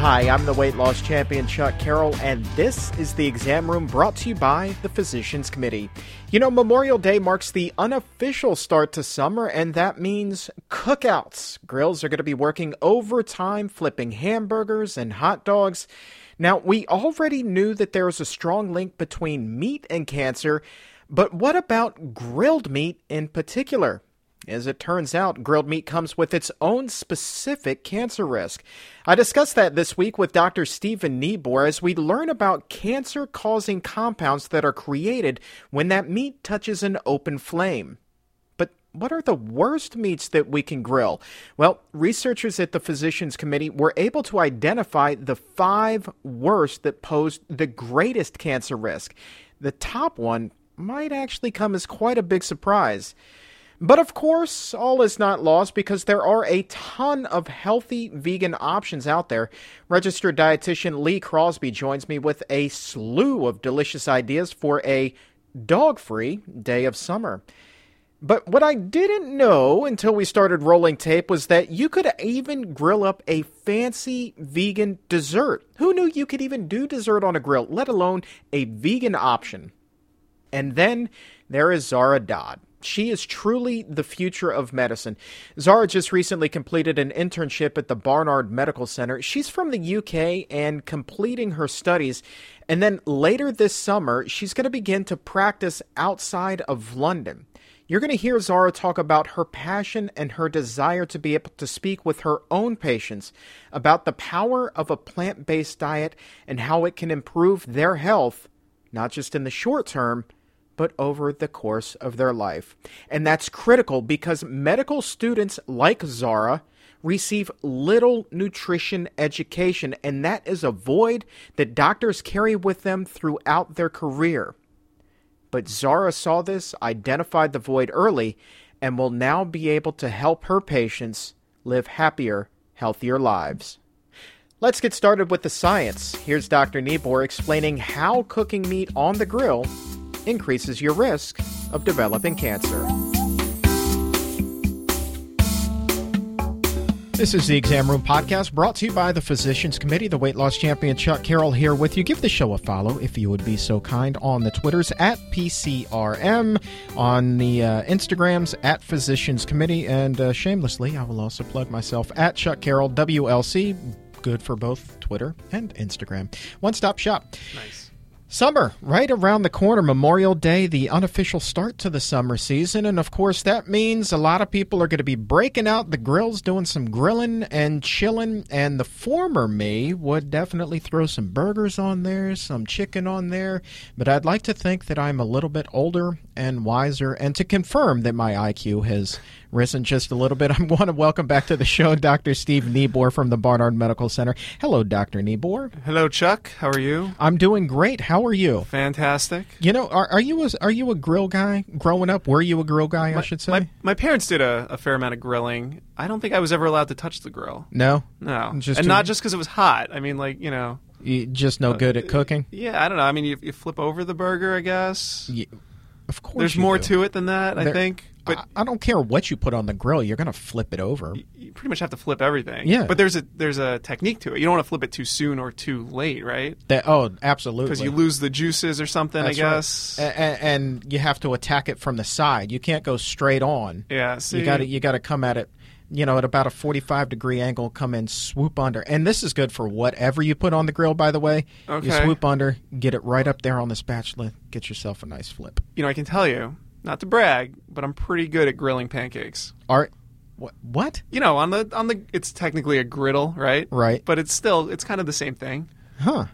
Hi, I'm the weight loss champion Chuck Carroll, and this is the exam room brought to you by the Physicians Committee. You know, Memorial Day marks the unofficial start to summer, and that means cookouts. Grills are going to be working overtime, flipping hamburgers and hot dogs. Now, we already knew that there is a strong link between meat and cancer, but what about grilled meat in particular? As it turns out, grilled meat comes with its own specific cancer risk. I discussed that this week with Dr. Stephen Neabore as we learn about cancer causing compounds that are created when that meat touches an open flame. But what are the worst meats that we can grill? Well, researchers at the Physicians Committee were able to identify the five worst that pose the greatest cancer risk. The top one might actually come as quite a big surprise. But of course, all is not lost because there are a ton of healthy vegan options out there. Registered dietitian Lee Crosby joins me with a slew of delicious ideas for a dog free day of summer. But what I didn't know until we started rolling tape was that you could even grill up a fancy vegan dessert. Who knew you could even do dessert on a grill, let alone a vegan option? And then there is Zahrah Dad. She is truly the future of medicine. Zahrah just recently completed an internship at the Barnard Medical Center. She's from the UK and completing her studies. And then later this summer, she's going to begin to practice outside of London. You're going to hear Zahrah talk about her passion and her desire to be able to speak with her own patients about the power of a plant based diet and how it can improve their health, not just in the short term but over the course of their life. And that's critical because medical students like Zahrah receive little nutrition education, and that is a void that doctors carry with them throughout their career. But Zahrah saw this, identified the void early, and will now be able to help her patients live happier, healthier lives. Let's get started with the science. Here's Dr. Neabore explaining how cooking meat on the grill increases your risk of developing cancer. This is the Exam Room Podcast brought to you by the Physicians Committee. The weight loss champion Chuck Carroll here with you. Give the show a follow if you would be so kind on the Twitters at PCRM, on the uh, Instagrams at Physicians Committee, and uh, shamelessly, I will also plug myself at Chuck Carroll WLC. Good for both Twitter and Instagram. One stop shop. Nice. Summer, right around the corner, Memorial Day, the unofficial start to the summer season. And of course, that means a lot of people are going to be breaking out the grills, doing some grilling and chilling. And the former me would definitely throw some burgers on there, some chicken on there. But I'd like to think that I'm a little bit older and wiser. And to confirm that my IQ has risen just a little bit, I want to welcome back to the show Dr. Steve Neabore from the Barnard Medical Center. Hello, Dr. Neabore. Hello, Chuck. How are you? I'm doing great. How are you? Fantastic. You know, are, are you a, are you a grill guy growing up? Were you a grill guy? My, I should say. My, my parents did a, a, fair amount of grilling. I don't think I was ever allowed to touch the grill. No, no, just and not just because it was hot. I mean, like you know, you just no uh, good at cooking. Yeah, I don't know. I mean, you, you flip over the burger, I guess. Yeah, of course, there's more do. to it than that. There, I think. But I, I, don't care what you put on the grill. You're going to flip it over. You, pretty much have to flip everything. Yeah. But there's a there's a technique to it. You don't want to flip it too soon or too late, right? That, oh, absolutely. Because you lose the juices or something. That's I guess. Right. And, and, you have to attack it from the side. You can't go straight on. Yeah. See? You got to you got to come at it you know, at about a 45 degree angle, come in, swoop under. And this is good for whatever you put on the grill, by the way. Okay. You swoop under, get it right up there on the spatula, get yourself a nice flip. You know, I can tell you, not to brag, but I'm pretty good at grilling pancakes. Are what? You know, on the on the it's technically a griddle, right? Right. But it's still it's kind of the same thing. Huh.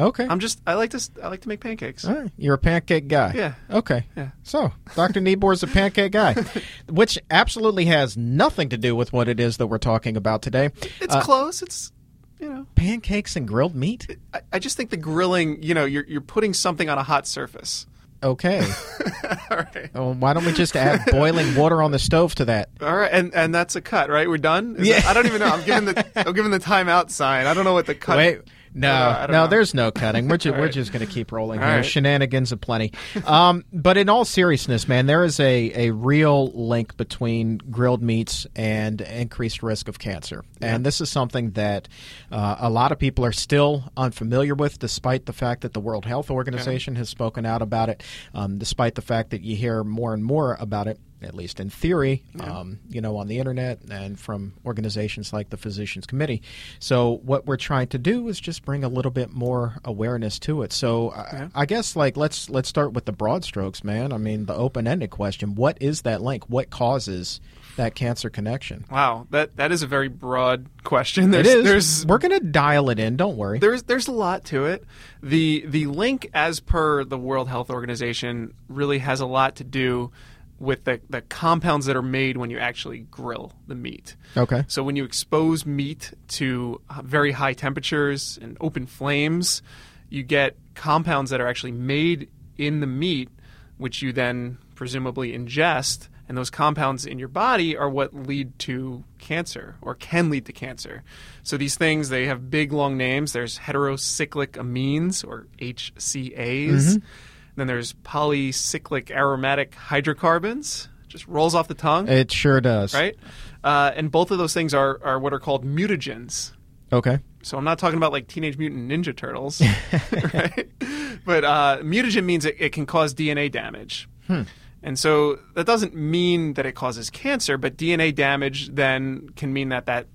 Okay. I'm just I like to I like to make pancakes. All right. You're a pancake guy. Yeah. Okay. Yeah. So, Dr. Neabore's a pancake guy, which absolutely has nothing to do with what it is that we're talking about today. It's uh, close. It's you know, pancakes and grilled meat. I, I just think the grilling, you know, you're you're putting something on a hot surface. Okay. All right. Well, why don't we just add boiling water on the stove to that? All right, and and that's a cut, right? We're done. Is yeah. That, I don't even know. I'm giving the I'm giving the timeout sign. I don't know what the cut. Wait. No, no, know. there's no cutting. We're just, All we're right. just going to keep rolling All here. right. Shenanigans aplenty. Um, but in all seriousness, man, there is a, a real link between grilled meats and increased risk of cancer. And this is something that uh, a lot of people are still unfamiliar with, despite the fact that the World Health Organization has spoken out about it, um, despite the fact that you hear more and more about it. At least in theory, um, you know, on the internet and from organizations like the Physicians Committee. So, what we're trying to do is just bring a little bit more awareness to it. So, I, I guess like let's let's start with the broad strokes, man. I mean, the open-ended question: What is that link? What causes that cancer connection? Wow, that that is a very broad question. There's, it is. There's we're gonna dial it in. Don't worry. there's there's a lot to it. The the link, as per the World Health Organization, really has a lot to do with the, the compounds that are made when you actually grill the meat. Okay. So when you expose meat to very high temperatures and open flames, you get compounds that are actually made in the meat, which you then presumably ingest. And those compounds in your body are what lead to cancer or can lead to cancer. So these things, they have big long names. There's heterocyclic amines or HCAs. Mm-hmm. Then there's polycyclic aromatic hydrocarbons. Just rolls off the tongue It sure does. right? Uh, and both of those things are, are what are called mutagens. Okay. So I'm not talking about like Teenage Mutant Ninja Turtles, right? But uh, mutagen means it, it can cause DNA damage. And so that doesn't mean that it causes cancer, but DNA damage then can mean that that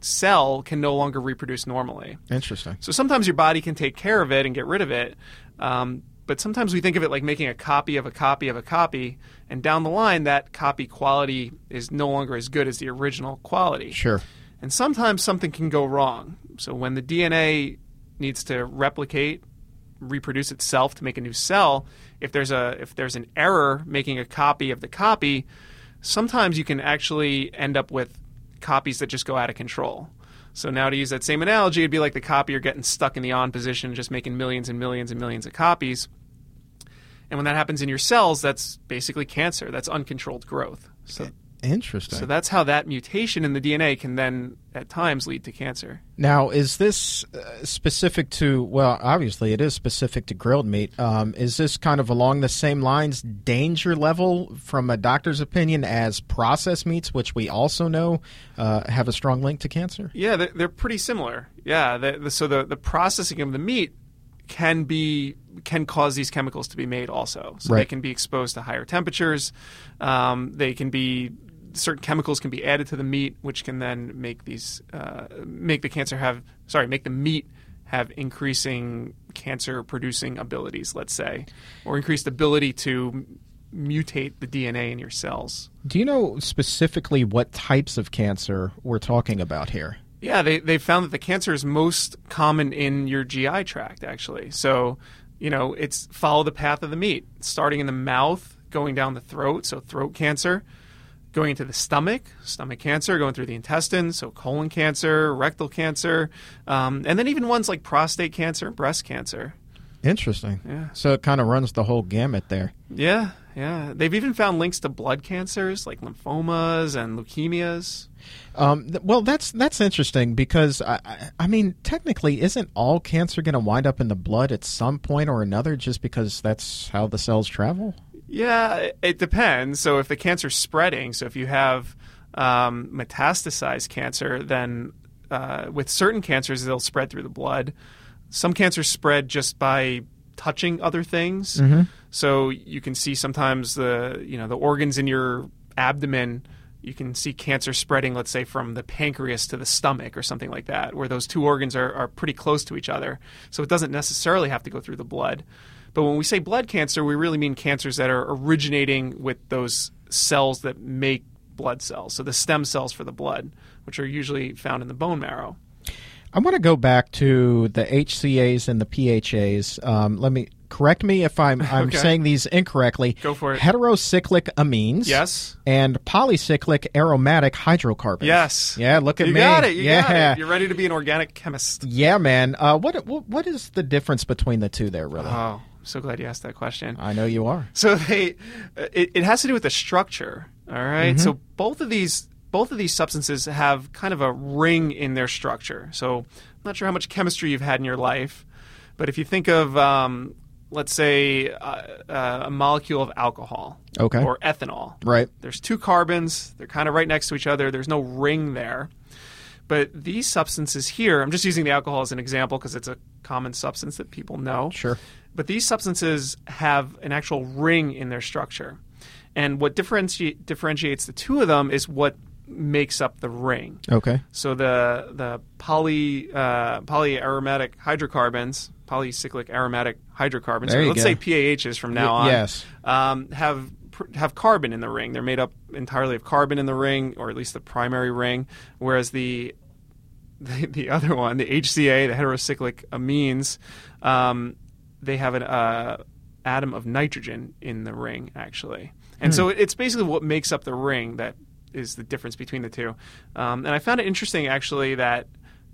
cell can no longer reproduce normally. Interesting. So sometimes your body can take care of it and get rid of it. Um, but sometimes we think of it like making a copy of a copy of a copy. And down the line, that copy quality is no longer as good as the original quality. Sure. And sometimes something can go wrong. So when the DNA needs to replicate, reproduce itself to make a new cell, if there's a if there's an error making a copy of the copy, sometimes you can actually end up with copies that just go out of control. So now to use that same analogy, it'd be like the copier getting stuck in the on position, just making millions and millions and millions of copies. And when that happens in your cells, that's basically cancer. That's uncontrolled growth. So Interesting. so that's how that mutation in the DNA can then, at times, lead to cancer. Now, is this uh, specific to? Well, obviously, it is specific to grilled meat. Um, is this kind of along the same lines, danger level, from a doctor's opinion, as processed meats, which we also know uh, have a strong link to cancer? Yeah, they're, they're pretty similar. Yeah, the, the, so the, the processing of the meat can be can cause these chemicals to be made also. So they can be exposed to higher temperatures. Um, they can be certain chemicals can be added to the meat, which can then make these uh, make the cancer have sorry make the meat have increasing cancer producing abilities, let's say, or increased ability to mutate the DNA in your cells. Do you know specifically what types of cancer we're talking about here? Yeah, they they found that the cancer is most common in your GI tract actually. So, you know, it's follow the path of the meat, starting in the mouth, going down the throat, so throat cancer, going into the stomach, stomach cancer, going through the intestines, so colon cancer, rectal cancer, um, and then even ones like prostate cancer, breast cancer. Interesting. Yeah. So it kind of runs the whole gamut there. Yeah, yeah. They've even found links to blood cancers like lymphomas and leukemias. Um, th- well, that's that's interesting because I, I- I mean, technically, isn't all cancer going to wind up in the blood at some point or another, just because that's how the cells travel? Yeah, it- depends. So if the cancer's spreading, so if you have um, metastasized cancer, then uh, with certain cancers they'll spread through the blood. Some cancers spread just by touching other things. So you can see sometimes the you know the organs in your abdomen. You can see cancer spreading, let's say, from the pancreas to the stomach or something like that, where those two organs are, are pretty close to each other. So it doesn't necessarily have to go through the blood. But when we say blood cancer, we really mean cancers that are originating with those cells that make blood cells. So the stem cells for the blood, which are usually found in the bone marrow. I want to go back to the HCAs and the PHAs. Um, let me correct me if I'm I'm Okay. saying these incorrectly. Go for it. Heterocyclic amines. Yes. And polycyclic aromatic hydrocarbons. Yes. Yeah. Look at You me. got it. You yeah. got it. You're ready to be an organic chemist. Yeah, man. Uh, what, what what is the difference between the two there, really? Oh, so glad you asked that question. I know you are. So they, it, it has to do with the structure. All right? So both of these both of these substances have kind of a ring in their structure. So I'm not sure how much chemistry you've had in your life, but if you think of, um, let's say, uh, uh, a molecule of alcohol Okay. or ethanol, Right. there's two carbons, they're kind of right next to each other, there's no ring there. But these substances here, I'm just using the alcohol as an example because it's a common substance that people know. Sure. But these substances have an actual ring in their structure. And what differentiate, differentiates the two of them is what makes up the ring. Okay. So the the poly uh, polyaromatic hydrocarbons, polycyclic aromatic hydrocarbons, There or you let's go. say PAHs from now on, yes. um, have pr- have carbon in the ring. They're made up entirely of carbon in the ring, or at least the primary ring. Whereas the the, the other one, the HCA, the heterocyclic amines, um, they have an uh, atom of nitrogen in the ring actually, and so it's basically what makes up the ring that is the difference between the two. Um, and I found it interesting actually that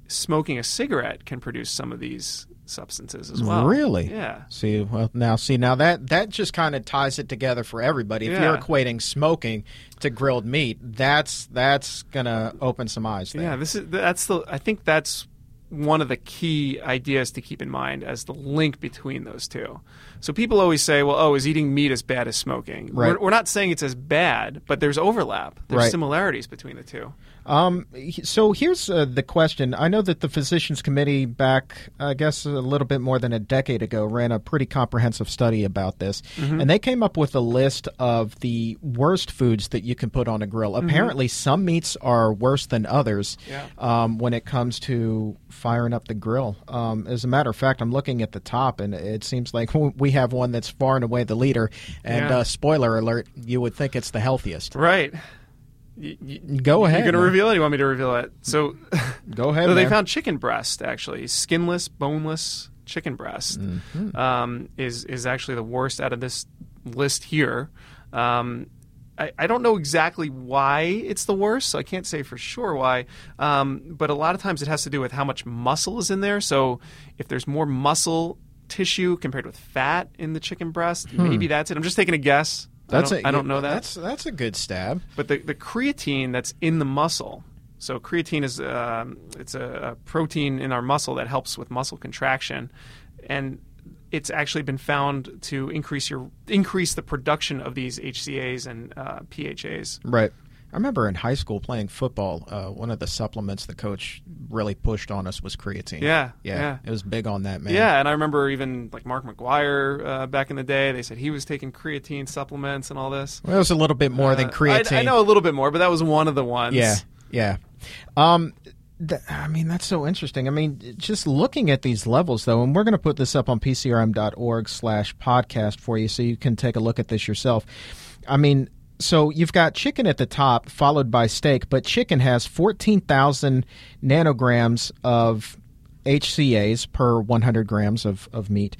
smoking a cigarette can produce some of these substances as well. Really? Yeah. See, well, now see now that that just kind of ties it together for everybody. If you're equating smoking to grilled meat, that's that's gonna open some eyes. There. Yeah, this is that's the I think that's one of the key ideas to keep in mind as the link between those two. So people always say, "Well, oh, is eating meat as bad as smoking?" Right. We're, we're not saying it's as bad, but there's overlap. There's Right. similarities between the two. Um, so here's uh, the question. I know that the Physicians Committee, back, I guess, a little bit more than a decade ago, ran a pretty comprehensive study about this. And they came up with a list of the worst foods that you can put on a grill. Apparently, some meats are worse than others Yeah. um, when it comes to firing up the grill. Um, as a matter of fact, I'm looking at the top, and it seems like we have one that's far and away the leader. And Yeah. uh, spoiler alert, you would think it's the healthiest. Right. Y- y- Go ahead. You're going to reveal it? You want me to reveal it? So, Go ahead. so they man. found chicken breast actually, skinless, boneless chicken breast Mm-hmm. um, is is actually the worst out of this list here. Um, I, I don't know exactly why it's the worst, so I can't say for sure why. Um, but a lot of times it has to do with how much muscle is in there. So if there's more muscle tissue compared with fat in the chicken breast, maybe that's it. I'm just taking a guess. That's I don't, a, I don't know that. That's that's a good stab. But the, the creatine that's in the muscle. So creatine is um, it's a, a protein in our muscle that helps with muscle contraction, and it's actually been found to increase your increase the production of these HCA's and uh, PHAs. Right. I remember in high school playing football. Uh, one of the supplements the coach really pushed on us was creatine. Yeah, yeah, yeah. It was big on that man. Yeah, and I remember even like Mark McGwire uh, back in the day. They said he was taking creatine supplements and all this. Well, it was a little bit more than Uh, creatine. I, I know a little bit more, but that was one of the ones. Yeah, yeah. Um, th- I mean, that's so interesting. I mean, just looking at these levels, though, and we're going to put this up on pcrm.org slash podcast for you so you can take a look at this yourself. I mean, so you've got chicken at the top, followed by steak, but chicken has 14,000 nanograms of HCAs per 100 grams of, of meat.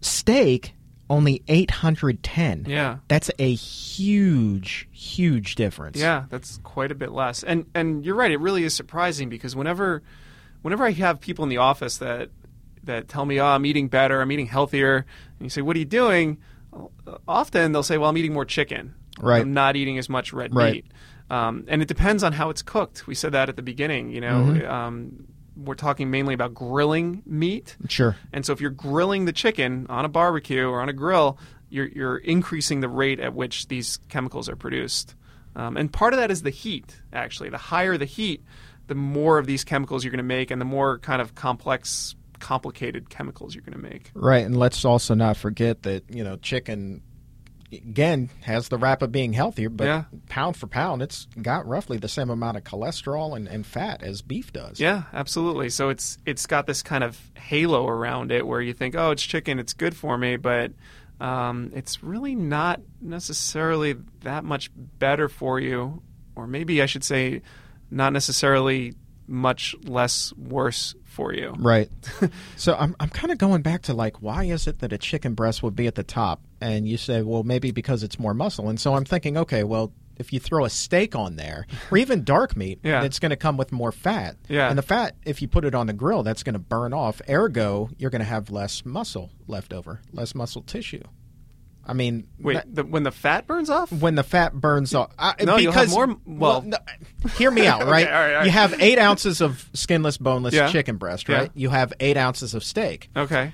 Steak, only 810. Yeah. That's a huge, huge difference. Yeah, that's quite a bit less. And and you're right, it really is surprising because whenever whenever I have people in the office that that tell me, "Oh, I'm eating better, I'm eating healthier." And you say, "What are you doing?" Often they'll say, "Well, I'm eating more chicken. Right. I'm not eating as much red Right. meat." Um, and it depends on how it's cooked. We said that at the beginning, you know. Mm-hmm. Um, we're talking mainly about grilling meat. Sure. And so if you're grilling the chicken on a barbecue or on a grill, you're, you're increasing the rate at which these chemicals are produced. Um, and part of that is the heat, actually. The higher the heat, the more of these chemicals you're going to make and the more kind of complex, complicated chemicals you're going to make. Right, and let's also not forget that you know chicken again has the rap of being healthier, but Yeah. pound for pound, it's got roughly the same amount of cholesterol and, and fat as beef does. Yeah, absolutely. So it's it's got this kind of halo around it where you think, oh, it's chicken, it's good for me, but um, it's really not necessarily that much better for you, or maybe I should say, not necessarily much less worse for you. Right. so I'm I'm kind of going back to like why is it that a chicken breast would be at the top and you say well maybe because it's more muscle and so I'm thinking okay well if you throw a steak on there or even dark meat Yeah. it's going to come with more fat. Yeah. And the fat if you put it on the grill that's going to burn off ergo you're going to have less muscle left over, less muscle tissue. I mean, Wait, that- the, when the fat burns off? when the fat burns off. I, No, you'll have because, more- well- no, hear me out, right? Okay, all right, all right. You have eight ounces of skinless, boneless Yeah. chicken breast, Yeah. right? You have eight ounces of steak. Okay.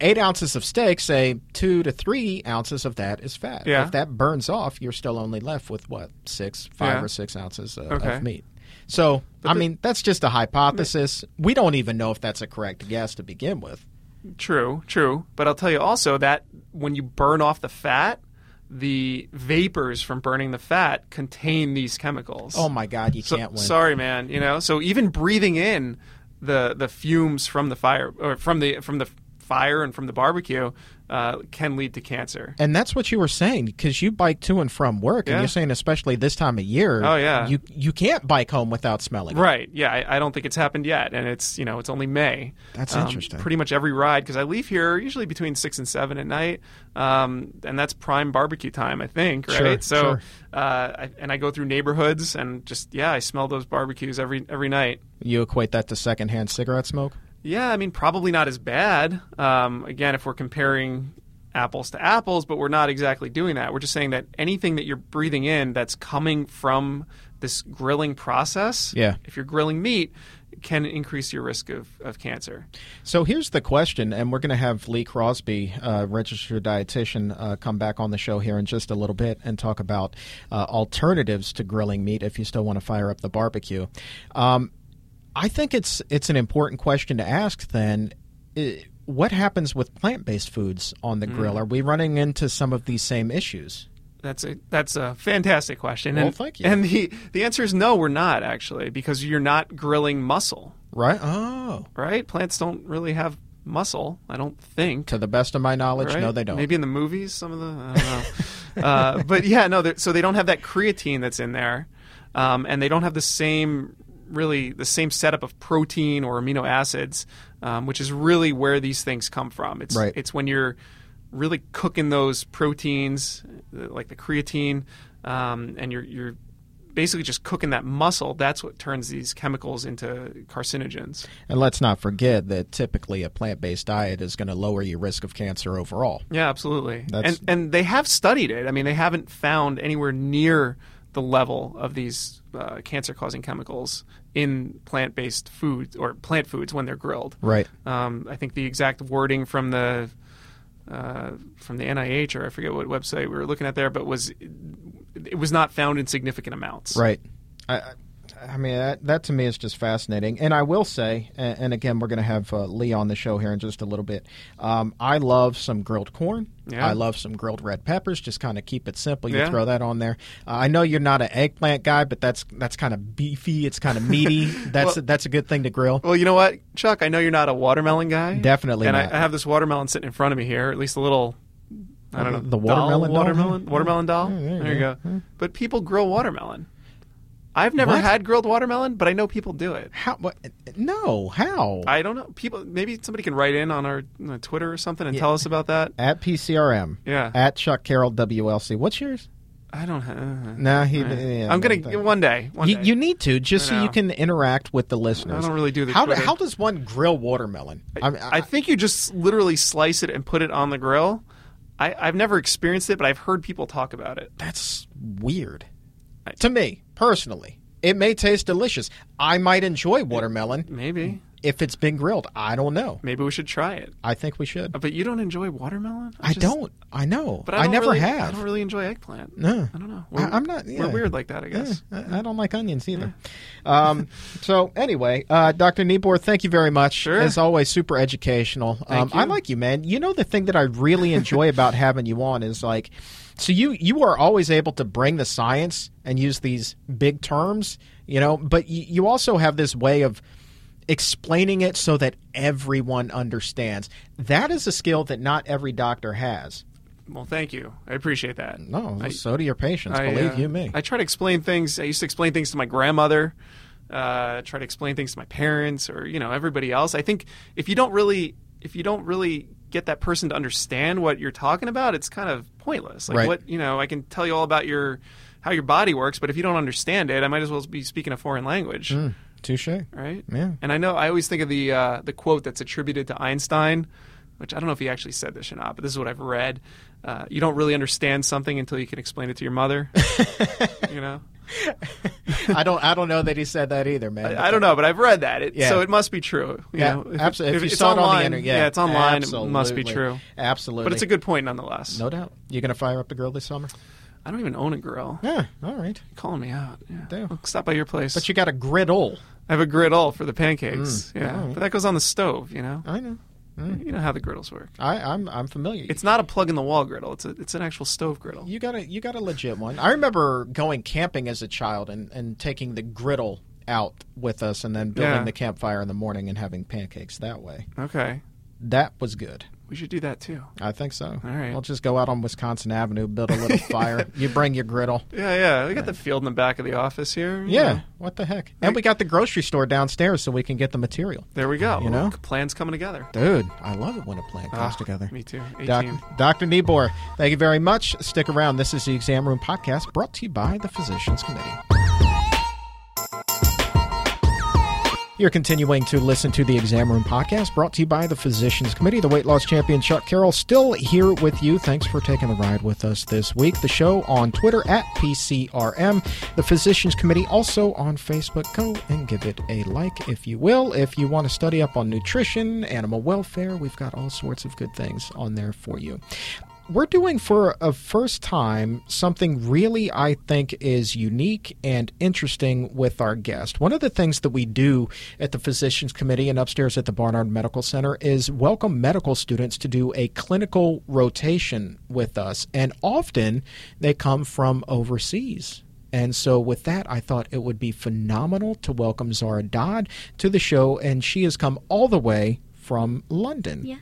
Eight ounces of steak, say two to three ounces of that is fat. Yeah. If that burns off, you're still only left with what six, five Yeah. or six ounces uh, Okay. of meat. So, I the- mean, that's just a hypothesis. We don't even know if that's a correct guess to begin with. True, true. But I'll tell you also that when you burn off the fat, the vapors from burning the fat contain these chemicals. Oh my God, you So- can't win. Sorry, man. You know, so even breathing in the the fumes from the fire or from the from the fire and from the barbecue uh, can lead to cancer. And that's what you were saying because you bike to and from work, and you're saying especially this time of year. Oh, yeah. you you can't bike home without smelling. it. Right. Yeah. I, I don't think it's happened yet, and it's you know it's only May. That's Um, interesting. Pretty much every ride because I leave here usually between six and seven at night, um, and that's prime barbecue time. I think. Right. Sure, so, sure. Uh, I, and I go through neighborhoods and just yeah, I smell those barbecues every every night. You equate that to secondhand cigarette smoke. Yeah, I mean, probably not as bad. Um, again, if we're comparing apples to apples, but we're not exactly doing that. We're just saying that anything that you're breathing in that's coming from this grilling process, Yeah. if you're grilling meat, can increase your risk of, of cancer. So here's the question, and we're going to have Lee Crosby, uh, registered dietitian, uh, come back on the show here in just a little bit and talk about uh, alternatives to grilling meat if you still want to fire up the barbecue. Um, I think it's it's an important question to ask. Then, what happens with plant based foods on the Mm. grill? Are we running into some of these same issues? That's a that's a fantastic question. Well, and, thank you. And the the answer is no, we're not actually because you're not grilling muscle, Right? Oh, right? Plants don't really have muscle, I don't think. to the best of my knowledge, right? no, they don't. Maybe in the movies, some of the. I don't know. uh, but yeah, no. So they don't have that creatine that's in there, um, and they don't have the same, really, the same setup of protein or amino acids, um, which is really where these things come from. It's Right. it's when you're really cooking those proteins, uh, like the creatine, um, and you're you're basically just cooking that muscle. That's what turns these chemicals into carcinogens. And let's not forget that typically a plant based diet is going to lower your risk of cancer overall. Yeah, absolutely. That's- And and they have studied it. I mean, they haven't found anywhere near the level of these uh, cancer-causing chemicals in plant-based foods or plant foods when they're grilled. Right. Um, I think the exact wording from the uh, from the NIH or I forget what website we were looking at there, but was it was not found in significant amounts. Right. I, I- mean, that, that to me is just fascinating. And I will say, and, and again, we're going to have uh, Lee on the show here in just a little bit. Um, I love some grilled corn. Yeah. I love some grilled red peppers. Just kind of keep it simple. You Yeah. throw that on there. Uh, I know you're not an eggplant guy, but that's that's kind of beefy. It's kind of meaty. That's Well- that's a good thing to grill. Well, you know what, Chuck? I know you're not a watermelon guy. Definitely and not. I, I have this watermelon sitting in front of me here, at least a little. I don't know The watermelon doll, doll? watermelon, watermelon doll. Yeah, there you there you go. go. But people grill watermelon. I've never What? had grilled watermelon, but I know people do it. How? What, no. How? I don't know. People, maybe somebody can write in on our uh, Twitter or something and tell us about that. At PCRM. Yeah. At Chuck Carroll WLC. What's yours? I don't. have Nah, he. Yeah, I'm gonna one day. One You, day. you need to just so you know. can interact with the listeners. I don't really do the how, Twitter. how does one grill watermelon? I, mean, I think you just literally slice it and put it on the grill. I, I've never experienced it, but I've heard people talk about it. that's weird I- to me personally. It may taste delicious. I might enjoy watermelon Maybe. if it's been grilled. I don't know. Maybe we should try it. I think we should. But you don't enjoy watermelon? I just- don't. I know. But I, I, never really- have. I don't really enjoy eggplant. No. I don't know. I- I'm not- yeah. We're weird like that, I guess. Yeah, I I don't like onions either. Um, so anyway, uh, Dr. Neabore, thank you very much. Sure. As always, super educational. Thank um, I like you, man. You know the thing that I really enjoy about having you on is like, so you you are always able to bring the science and use these big terms, you know, but you, you also have this way of explaining it so that everyone understands. That is a skill that not every doctor has. Well, thank you. I appreciate that. No, I- so do your patients. I, believe uh, you me. I try to explain things. I used to explain things to my grandmother. Uh, try to explain things to my parents or you know everybody else. I think if you don't really if you don't really get that person to understand what you're talking about, it's kind of pointless. Like Right. what you know, I can tell you all about your how your body works, but if you don't understand it, I might as well be speaking a foreign language, Mm, touche. right? Yeah. And I know I always think of the uh, the quote that's attributed to Einstein. which I don't know if he actually said this or not, but this is what I've read. Uh, you don't really understand something until you can explain it to your mother. you know. I don't. I don't know that he said that either, man. I, I don't know, but I've read that, it, Yeah. so it must be true. You Yeah, know, if, absolutely. If, you it's saw it on the internet, yeah, it's online. It must be true. Absolutely. But it's a good point nonetheless. no doubt. You gonna fire up the grill this summer? I don't even own a grill. Yeah. All right. You're calling me out. Yeah. Damn. I'll stop by your place. But you got a griddle. I have a griddle for the pancakes. Mm, yeah, alright. but that goes on the stove. You know, I know. Mm. you know how the griddles work. I, I'm I'm familiar. It's not a plug in the wall griddle. It's a it's an actual stove griddle. You got a you got a legit one. I remember going camping as a child and, and taking the griddle out with us and then building Yeah. the campfire in the morning and having pancakes that way. Okay, That was good. We should do that too. I think so. All right. We'll just go out on Wisconsin Avenue, build a little fire. You bring your griddle. Yeah, yeah. We got the field in the back of the office here. Yeah. What the heck? And we got the grocery store downstairs so we can get the material. There we go. You know? plans coming together. Dude, I love it when a plan comes Ah, together. Me too. Doc. Dr. Neabore, thank you very much. Stick around. This is the Exam Room Podcast brought to you by the Physicians Committee. You're continuing to listen to the Exam Room Podcast brought to you by the Physicians Committee. The weight loss champion Chuck Carroll still here with you. Thanks for taking the ride with us this week. The show on Twitter at PCRM. The Physicians Committee also on Facebook. Go and give it a like if you will. If you want to study up on nutrition, animal welfare, we've got all sorts of good things on there for you we're doing for a first time something really I think is unique and interesting with our guest. One of the things that we do at the Physicians Committee and upstairs at the Barnard Medical Center is welcome medical students to do a clinical rotation with us. And often they come from overseas. And so, with that, I thought it would be phenomenal to welcome Zahrah Dad to the show. And she has come all the way from London. Yes.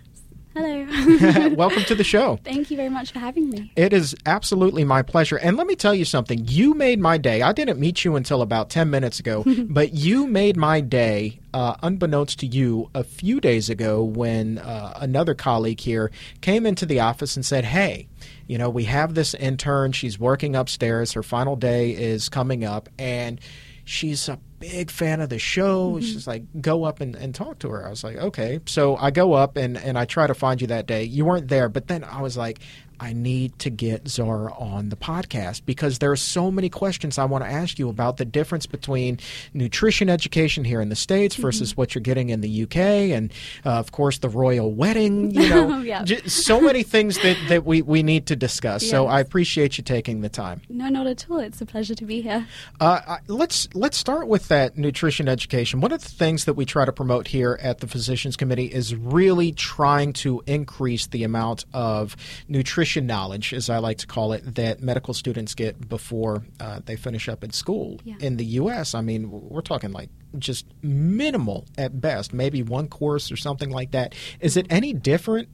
Hello. welcome to the show. Thank you very much for having me. It is absolutely my pleasure. And let me tell you something. You made my day. I didn't meet you until about 10 minutes ago, but you made my day, uh, unbeknownst to you, a few days ago when uh, another colleague here came into the office and said, Hey, you know, we have this intern. She's working upstairs. Her final day is coming up. And she's a big fan of the show. She's mm-hmm. like, go up and, and talk to her. I was like, okay. So I go up and, and I try to find you that day. You weren't there, but then I was like, I need to get Zahrah on the podcast because there are so many questions I want to ask you about the difference between nutrition education here in the States versus what you're getting in the UK and, uh, of course, the royal wedding. You know, Yeah. j- so many things that, that we, we need to discuss. So I appreciate you taking the time. No, not at all. It's a pleasure to be here. Uh, let's let's start with that nutrition education. One of the things that we try to promote here at the Physicians Committee is really trying to increase the amount of nutrition knowledge, as I like to call it, that medical students get before uh, they finish up in school. Yeah. In the U.S., I mean, we're talking like just minimal at best, maybe one course or something like that. Is it any different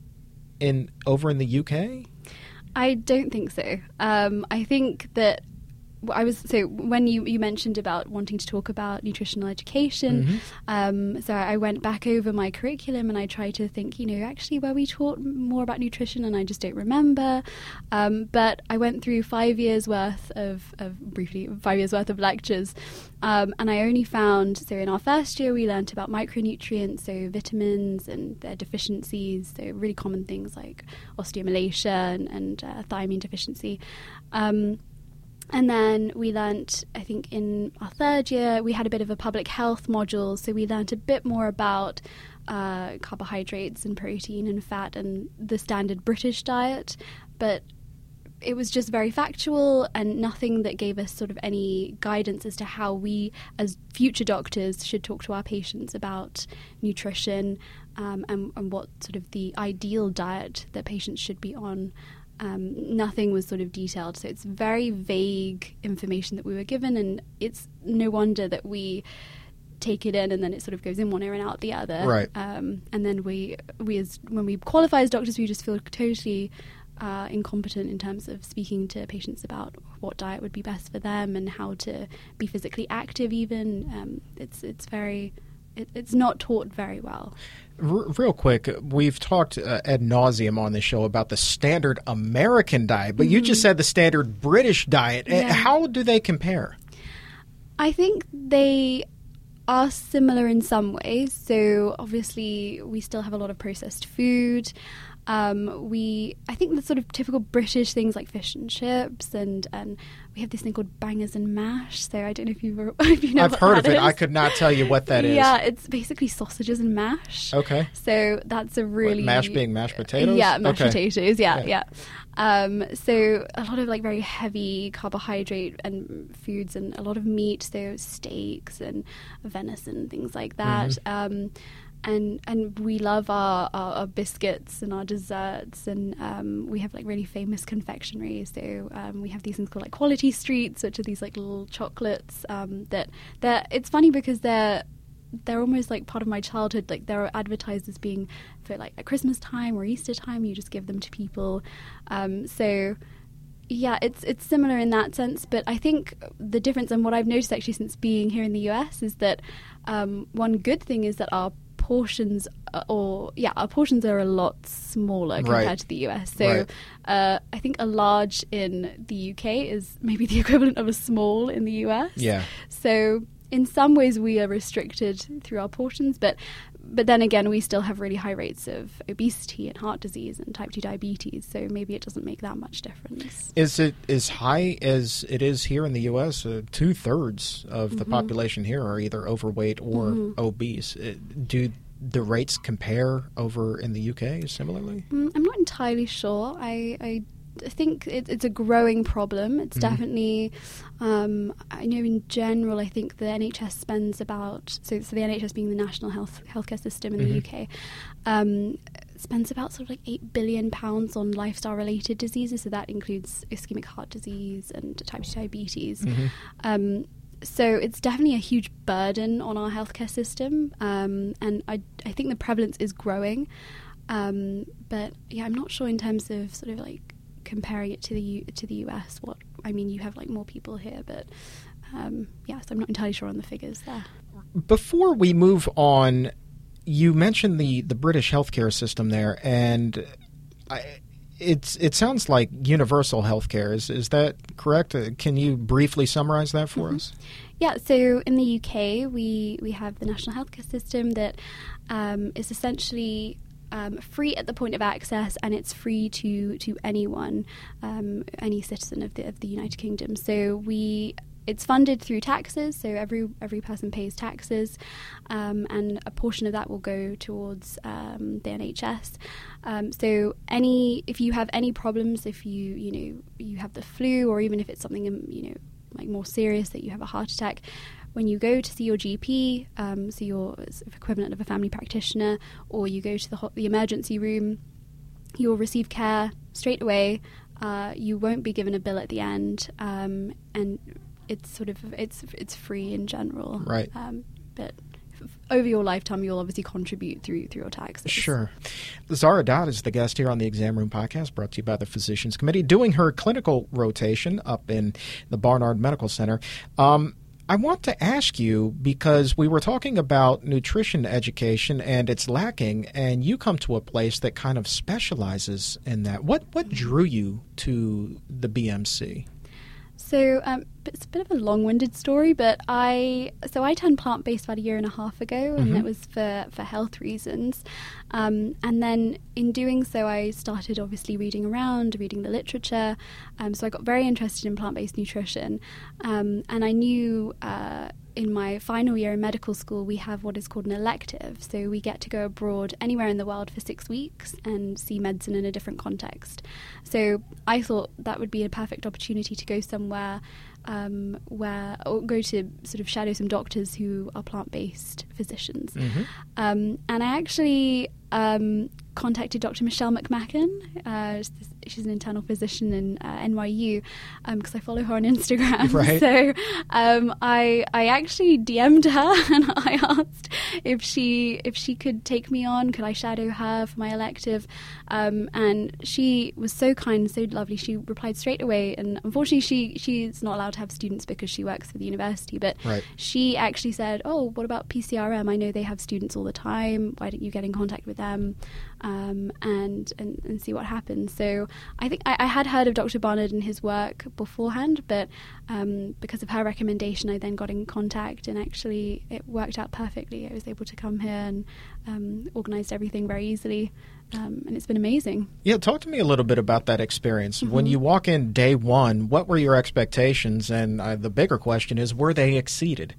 in over in the UK? I don't think so. Um, I think that I was so when you, you mentioned about wanting to talk about nutritional education. Um, so I went back over my curriculum and I tried to think, you know, actually where we taught more about nutrition, and I just don't remember. Um, but I went through five years worth of, of briefly five years worth of lectures, um, and I only found so in our first year we learnt about micronutrients, so vitamins and their deficiencies, so really common things like osteomalacia and uh, thiamine deficiency. Um, and then we learnt, I think, in our third year, we had a bit of a public health module. So we learnt a bit more about uh, carbohydrates and protein and fat and the standard British diet. But it was just very factual and nothing that gave us sort of any guidance as to how we, as future doctors, should talk to our patients about nutrition um, and, and what sort of the ideal diet that patients should be on. Um, nothing was sort of detailed, so it's very vague information that we were given, and it's no wonder that we take it in and then it sort of goes in one ear and out the other. Right. Um, and then we, we as when we qualify as doctors, we just feel totally uh, incompetent in terms of speaking to patients about what diet would be best for them and how to be physically active. Even um, it's it's very it, it's not taught very well. R- real quick, we've talked uh, ad nauseum on this show about the standard American diet, but you just said the standard British diet. Uh, Yeah. How do they compare? I think they are similar in some ways. So obviously, we still have a lot of processed food. Um, we, I think the sort of typical British things like fish and chips, and and we have this thing called bangers and mash. So I don't know if you've if you know. I've heard of it. Is. I could not tell you what that is. Yeah, it's basically sausages and mash. Okay. So that's a really what, mash being mashed potatoes. Yeah, mashed okay. potatoes. Yeah, yeah. yeah. Um, so a lot of like very heavy carbohydrate and foods, and a lot of meat. So steaks and venison, things like that. Mm-hmm. Um, and and we love our, our, our, biscuits and our desserts and um, we have like really famous confectionery so um, we have these things called like quality streets which are these like little chocolates um, that they're it's funny because they're they're almost like part of my childhood. Like they're advertised as being for like at christmas time or easter time you just give them to people. Um, so yeah, it's it's similar in that sense, but I think the difference and what I've noticed actually since being here in the US is that um, one good thing is that our portions uh, or yeah our portions are a lot smaller compared right. to the US so right. uh, I think a large in the UK is maybe the equivalent of a small in the US yeah so in some ways we are restricted through our portions but but then again we still have really high rates of obesity and heart disease and type 2 diabetes so maybe it doesn't make that much difference is it as high as it is here in the us uh, two-thirds of the mm-hmm. population here are either overweight or mm-hmm. obese uh, do the rates compare over in the uk similarly mm, i'm not entirely sure i, I I think it, it's a growing problem. It's mm-hmm. definitely, um, I know in general, I think the NHS spends about, so, so the NHS being the national health healthcare system in mm-hmm. the UK, um, spends about sort of like eight billion pounds on lifestyle related diseases. So that includes ischemic heart disease and type 2 diabetes. Mm-hmm. Um, so it's definitely a huge burden on our healthcare system, um, and I, I think the prevalence is growing. Um, but yeah, I'm not sure in terms of sort of like comparing it to the U- to the US, what I mean, you have like more people here, but um, yeah, so I'm not entirely sure on the figures there. Before we move on, you mentioned the the British healthcare system there, and I, it's it sounds like universal healthcare. Is is that correct? Uh, can you briefly summarize that for mm-hmm. us? Yeah. So in the UK, we we have the national healthcare system that um, is essentially um, free at the point of access, and it's free to to anyone, um, any citizen of the of the United Kingdom. So we it's funded through taxes, so every every person pays taxes, um, and a portion of that will go towards um, the NHS. Um, so any if you have any problems, if you you know you have the flu, or even if it's something um, you know like more serious that you have a heart attack, when you go to see your GP, um, so your equivalent of a family practitioner, or you go to the, the emergency room, you'll receive care straight away. Uh, you won't be given a bill at the end, um, and it's sort of it's it's free in general. Right. Um, but over your lifetime, you'll obviously contribute through through your taxes. Sure. Zahrah Dad is the guest here on the Exam Room podcast, brought to you by the Physicians Committee, doing her clinical rotation up in the Barnard Medical Center. Um, I want to ask you because we were talking about nutrition education and it's lacking, and you come to a place that kind of specializes in that. What what drew you to the BMC? So um, it's a bit of a long-winded story, but I so I turned plant-based about a year and a half ago, and mm-hmm. it was for for health reasons. Um, and then in doing so, I started obviously reading around, reading the literature. Um, so I got very interested in plant-based nutrition, um, and I knew. Uh, in my final year in medical school, we have what is called an elective. So we get to go abroad anywhere in the world for six weeks and see medicine in a different context. So I thought that would be a perfect opportunity to go somewhere um, where or go to sort of shadow some doctors who are plant-based physicians. Mm-hmm. Um, and I actually um, contacted Dr. Michelle McMacken. Uh, she's an internal physician in uh, NYU because um, I follow her on Instagram. Right. So um, I I actually DM'd her and I asked if she if she could take me on, could I shadow her for my elective? Um, and she was so kind, so lovely. She replied straight away. And unfortunately, she she's not allowed to have students because she works for the university. But Right. she actually said, "Oh, what about PCRM? I know they have students all the time. Why don't you get in contact with them um, and, and and see what happens?" So I think I, I had heard of Dr. Barnard and his work beforehand, but um, because of her recommendation, I then got in contact, and actually it worked out perfectly. I was able to come here and um, organised everything very easily, um, and it's been amazing. Yeah, talk to me a little bit about that experience. Mm-hmm. When you walk in day one, what were your expectations? And uh, the bigger question is, were they exceeded?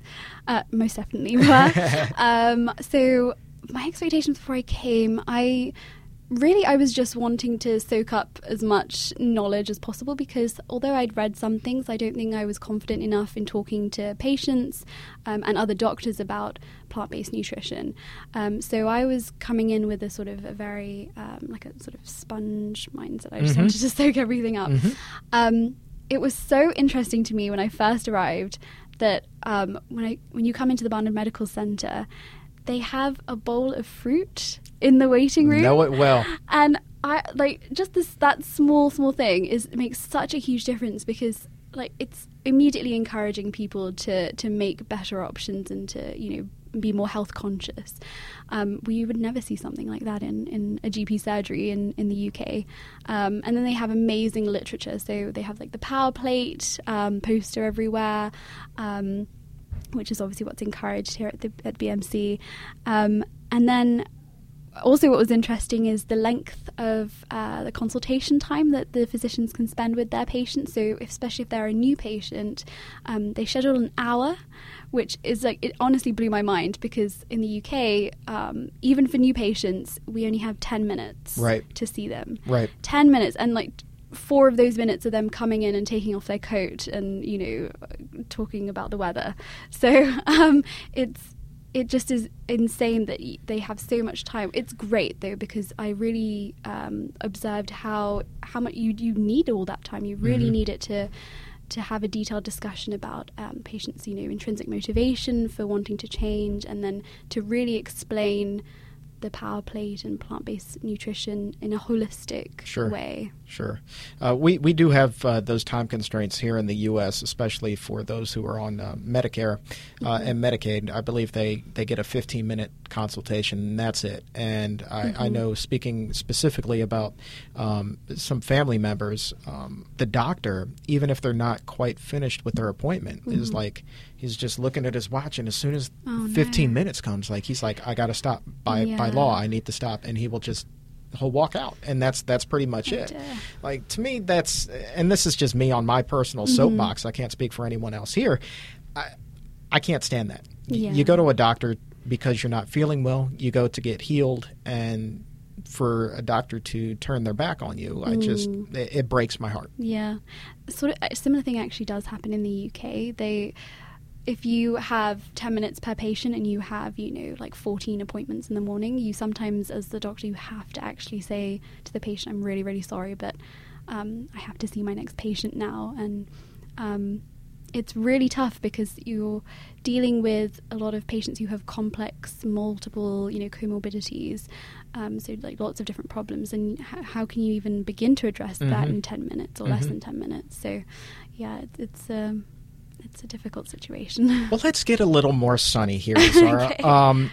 Uh, most definitely were. um, so my expectations before I came, I really I was just wanting to soak up as much knowledge as possible because although I'd read some things, I don't think I was confident enough in talking to patients um, and other doctors about plant-based nutrition. Um, so I was coming in with a sort of a very um, like a sort of sponge mindset. I just Mhm. wanted to soak everything up. Um, it was so interesting to me when I first arrived that um, when I when you come into the Barnard Medical Center, they have a bowl of fruit in the waiting room. Know it well. And I like just this that small small thing is makes such a huge difference because like it's immediately encouraging people to to make better options and to you know be more health conscious. Um, we would never see something like that in, in a GP surgery in, in the UK. Um, and then they have amazing literature. So they have like the power plate um, poster everywhere. Um, which is obviously what's encouraged here at the at BMC. Um, and then also what was interesting is the length of uh, the consultation time that the physicians can spend with their patients. So if, especially if they're a new patient, um, they schedule an hour, which is like it honestly blew my mind because in the UK, um, even for new patients, we only have ten minutes Right. to see them. Right. 10 minutes and like four of those minutes of them coming in and taking off their coat and you know talking about the weather so um, it's it just is insane that they have so much time it's great though because i really um, observed how how much you you need all that time you really need it to to have a detailed discussion about um, patients you know intrinsic motivation for wanting to change and then to really explain the power plate and plant-based nutrition in a holistic Sure. way. Sure. Uh, we, we do have uh, those time constraints here in the U.S., especially for those who are on uh, Medicare uh, and Medicaid. I believe they, they get a 15 minute consultation, and that's it. And I, I know, speaking specifically about um, some family members, um, the doctor, even if they're not quite finished with their appointment, is like, he's just looking at his watch, and as soon as Oh, 15 no. minutes comes, like, he's like, I got to stop. By, by law, I need to stop. And he will just he'll walk out and that's that's pretty much Oh, it. like to me that's and this is just me on my personal Mm-hmm. soapbox. I can't speak for anyone else here. I i can't stand that. Yeah. you go to a doctor because you're not feeling well you go to get healed and for a doctor to turn their back on you i just it, it breaks my heart. Yeah, sort of a similar thing actually does happen in the UK. They, if you have ten minutes per patient and you have you know like fourteen appointments in the morning, you sometimes as the doctor you have to actually say to the patient, "I'm really really sorry, but um, I have to see my next patient now," and um, it's really tough because you're dealing with a lot of patients who have complex, multiple, you know, comorbidities. Um, so like lots of different problems, and h- how can you even begin to address that Mhm. in ten minutes or less Mhm. than ten minutes? So, yeah, it's it's, um, it's a difficult situation. Well, let's get a little more sunny here, Zahrah. Okay. um,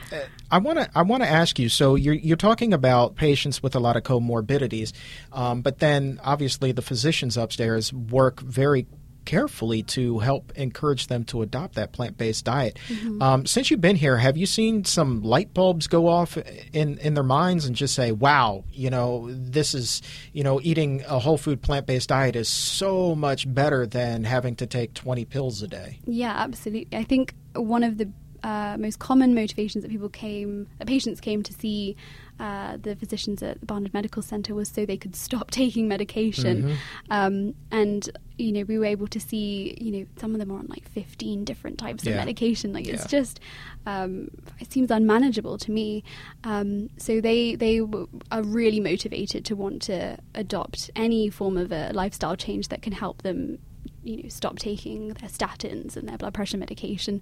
I want to I want to ask you. So you're you're talking about patients with a lot of comorbidities, um, but then obviously the physicians upstairs work very carefully to help encourage them to adopt that plant based diet. Um, since you've been here, have you seen some light bulbs go off in in their minds and just say, "Wow, you know, this is you know, eating a whole food plant based diet is so much better than having to take twenty pills a day." Yeah, absolutely. I think one of the uh, most common motivations that people came, uh, patients came to see uh, the physicians at the Barnard Medical Center was so they could stop taking medication. Um, and you know, we were able to see, you know, some of them are on like 15 different types Yeah. of medication. Like Yeah. it's just, um, it seems unmanageable to me. Um, so they they w- are really motivated to want to adopt any form of a lifestyle change that can help them you know stop taking their statins and their blood pressure medication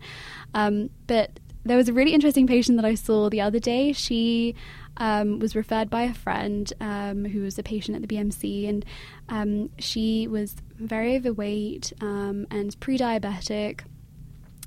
um, but there was a really interesting patient that I saw the other day. She um, was referred by a friend um, who was a patient at the BMC, and um, she was very overweight um, and pre-diabetic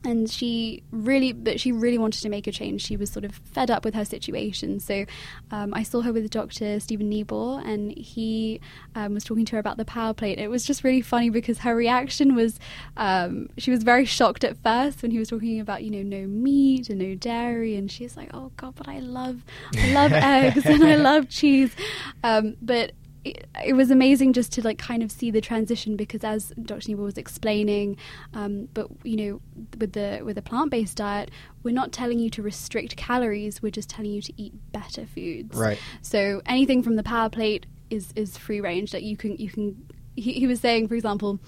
and she really but she really wanted to make a change. She was sort of fed up with her situation. So um, i saw her with dr stephen Neabore, and he um, was talking to her about the power plate. It was just really funny because her reaction was um, she was very shocked at first when he was talking about you know no meat and no dairy. And she's like oh god but i love i love eggs and i love cheese. Um, but it, it, was amazing just to like kind of see the transition because as Dr. Neabore was explaining, um, but you know, with the with a plant based diet, we're not telling you to restrict calories. We're just telling you to eat better foods. Right. So anything from the power plate is is free range. That you can you can. He, he was saying, for example.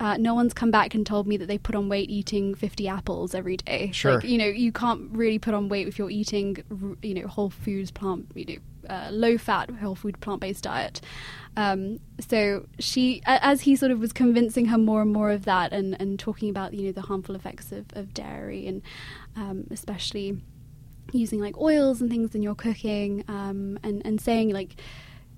Uh, no one's come back and told me that they put on weight eating 50 apples every day. Sure. Like, you know, you can't really put on weight if you're eating, you know, whole foods, plant, you know, uh, low fat, whole food, plant based diet. Um, so she, as he sort of was convincing her more and more of that, and, and talking about you know the harmful effects of, of dairy, and um, especially using like oils and things in your cooking, um, and and saying like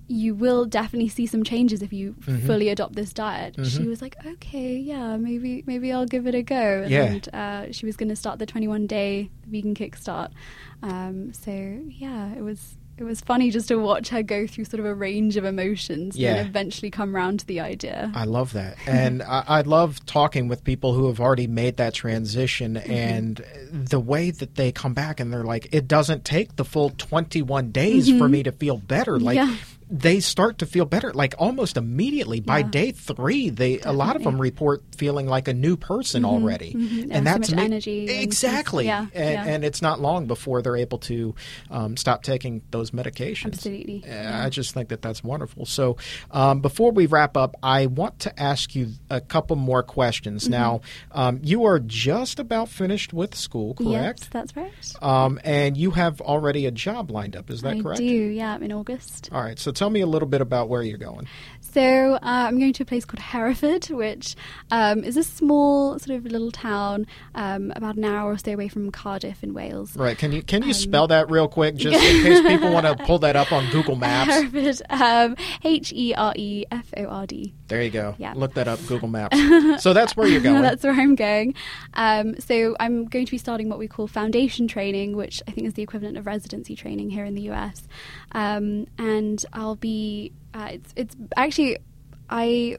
you will definitely see some changes if you mm-hmm. fully adopt this diet. Mm-hmm. She was like, okay, yeah, maybe maybe I'll give it a go. Yeah. And uh, she was going to start the 21 day vegan kickstart. Um, so yeah, it was it was funny just to watch her go through sort of a range of emotions yeah. and eventually come around to the idea. I love that. And I, I, love talking with people who have already made that transition mm-hmm. and the way that they come back and they're like, it doesn't take the full 21 days mm-hmm. for me to feel better. Like, yeah they start to feel better like almost immediately by yeah. day three they Definitely. a lot of them report feeling like a new person mm-hmm, already mm-hmm. and that's so ma- energy exactly and, and, yeah. and, it's not long before they're able to um, stop taking those medications absolutely yeah. i just think that that's wonderful so um, before we wrap up i want to ask you a couple more questions mm-hmm. now um, you are just about finished with school correct yes that's right um, and you have already a job lined up is that correct? I correct do yeah in august all right so tell me a little bit about where you're going. So uh, I'm going to a place called Hereford, which um, is a small sort of little town, um, about an hour or so away from Cardiff in Wales. Right? Can you can you um, spell that real quick, just in case people want to pull that up on Google Maps? Hereford, um, H E R E F O R D. There you go. Yeah. Look that up, Google Maps. so that's where you're going. that's where I'm going. Um, so I'm going to be starting what we call foundation training, which I think is the equivalent of residency training here in the US. Um, and I'll be uh, it's it's actually I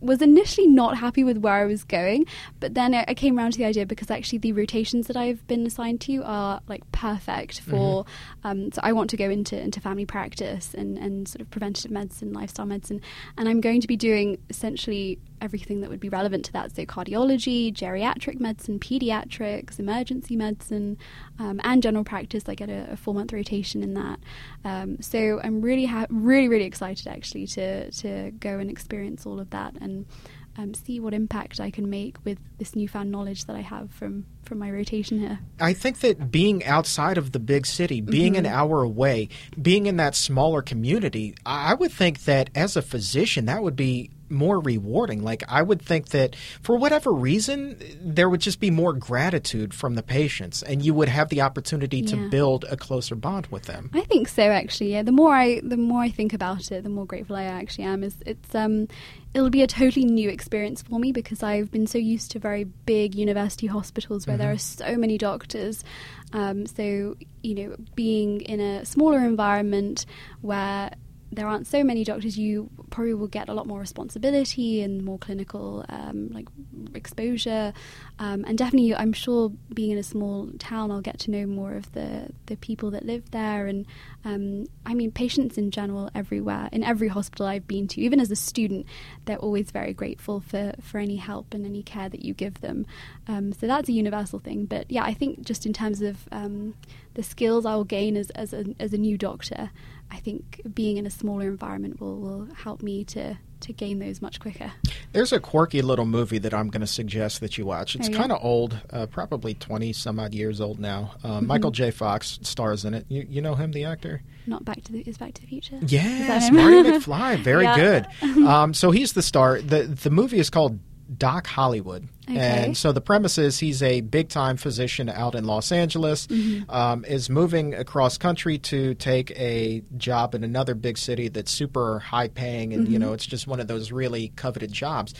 was initially not happy with where I was going, but then I came around to the idea because actually the rotations that I've been assigned to are like perfect for. Mm-hmm. Um, so I want to go into into family practice and and sort of preventative medicine, lifestyle medicine, and I'm going to be doing essentially everything that would be relevant to that. So cardiology, geriatric medicine, pediatrics, emergency medicine, um, and general practice. I get a, a four month rotation in that. Um, so I'm really ha- really really excited actually to to go and experience all of that and um, see what impact I can make with this newfound knowledge that I have from from my rotation here. I think that being outside of the big city, being mm-hmm. an hour away, being in that smaller community, I would think that as a physician, that would be more rewarding. Like I would think that for whatever reason, there would just be more gratitude from the patients, and you would have the opportunity yeah. to build a closer bond with them. I think so, actually. Yeah, the more I the more I think about it, the more grateful I actually am. Is it's um, it'll be a totally new experience for me because I've been so used to very big university hospitals where mm-hmm. there are so many doctors. Um, so you know, being in a smaller environment where there aren't so many doctors, you probably will get a lot more responsibility and more clinical um, like exposure. Um, and definitely, I'm sure being in a small town, I'll get to know more of the the people that live there. And um, I mean, patients in general, everywhere in every hospital I've been to, even as a student, they're always very grateful for for any help and any care that you give them. Um, so that's a universal thing. But yeah, I think just in terms of um, the skills I will gain as as a, as a new doctor. I think being in a smaller environment will, will help me to to gain those much quicker. There's a quirky little movie that I'm going to suggest that you watch. It's oh, yeah? kind of old, uh, probably 20 some odd years old now. Uh, mm-hmm. Michael J. Fox stars in it. You, you know him, the actor? Not Back to the is Back to the Future. Yes, Marty McFly. Very good. Um, so he's the star. the The movie is called Doc Hollywood. Okay. And so the premise is he's a big time physician out in Los Angeles, Mm-hmm. um, is moving across country to take a job in another big city that's super high paying, and Mm-hmm. you know it's just one of those really coveted jobs.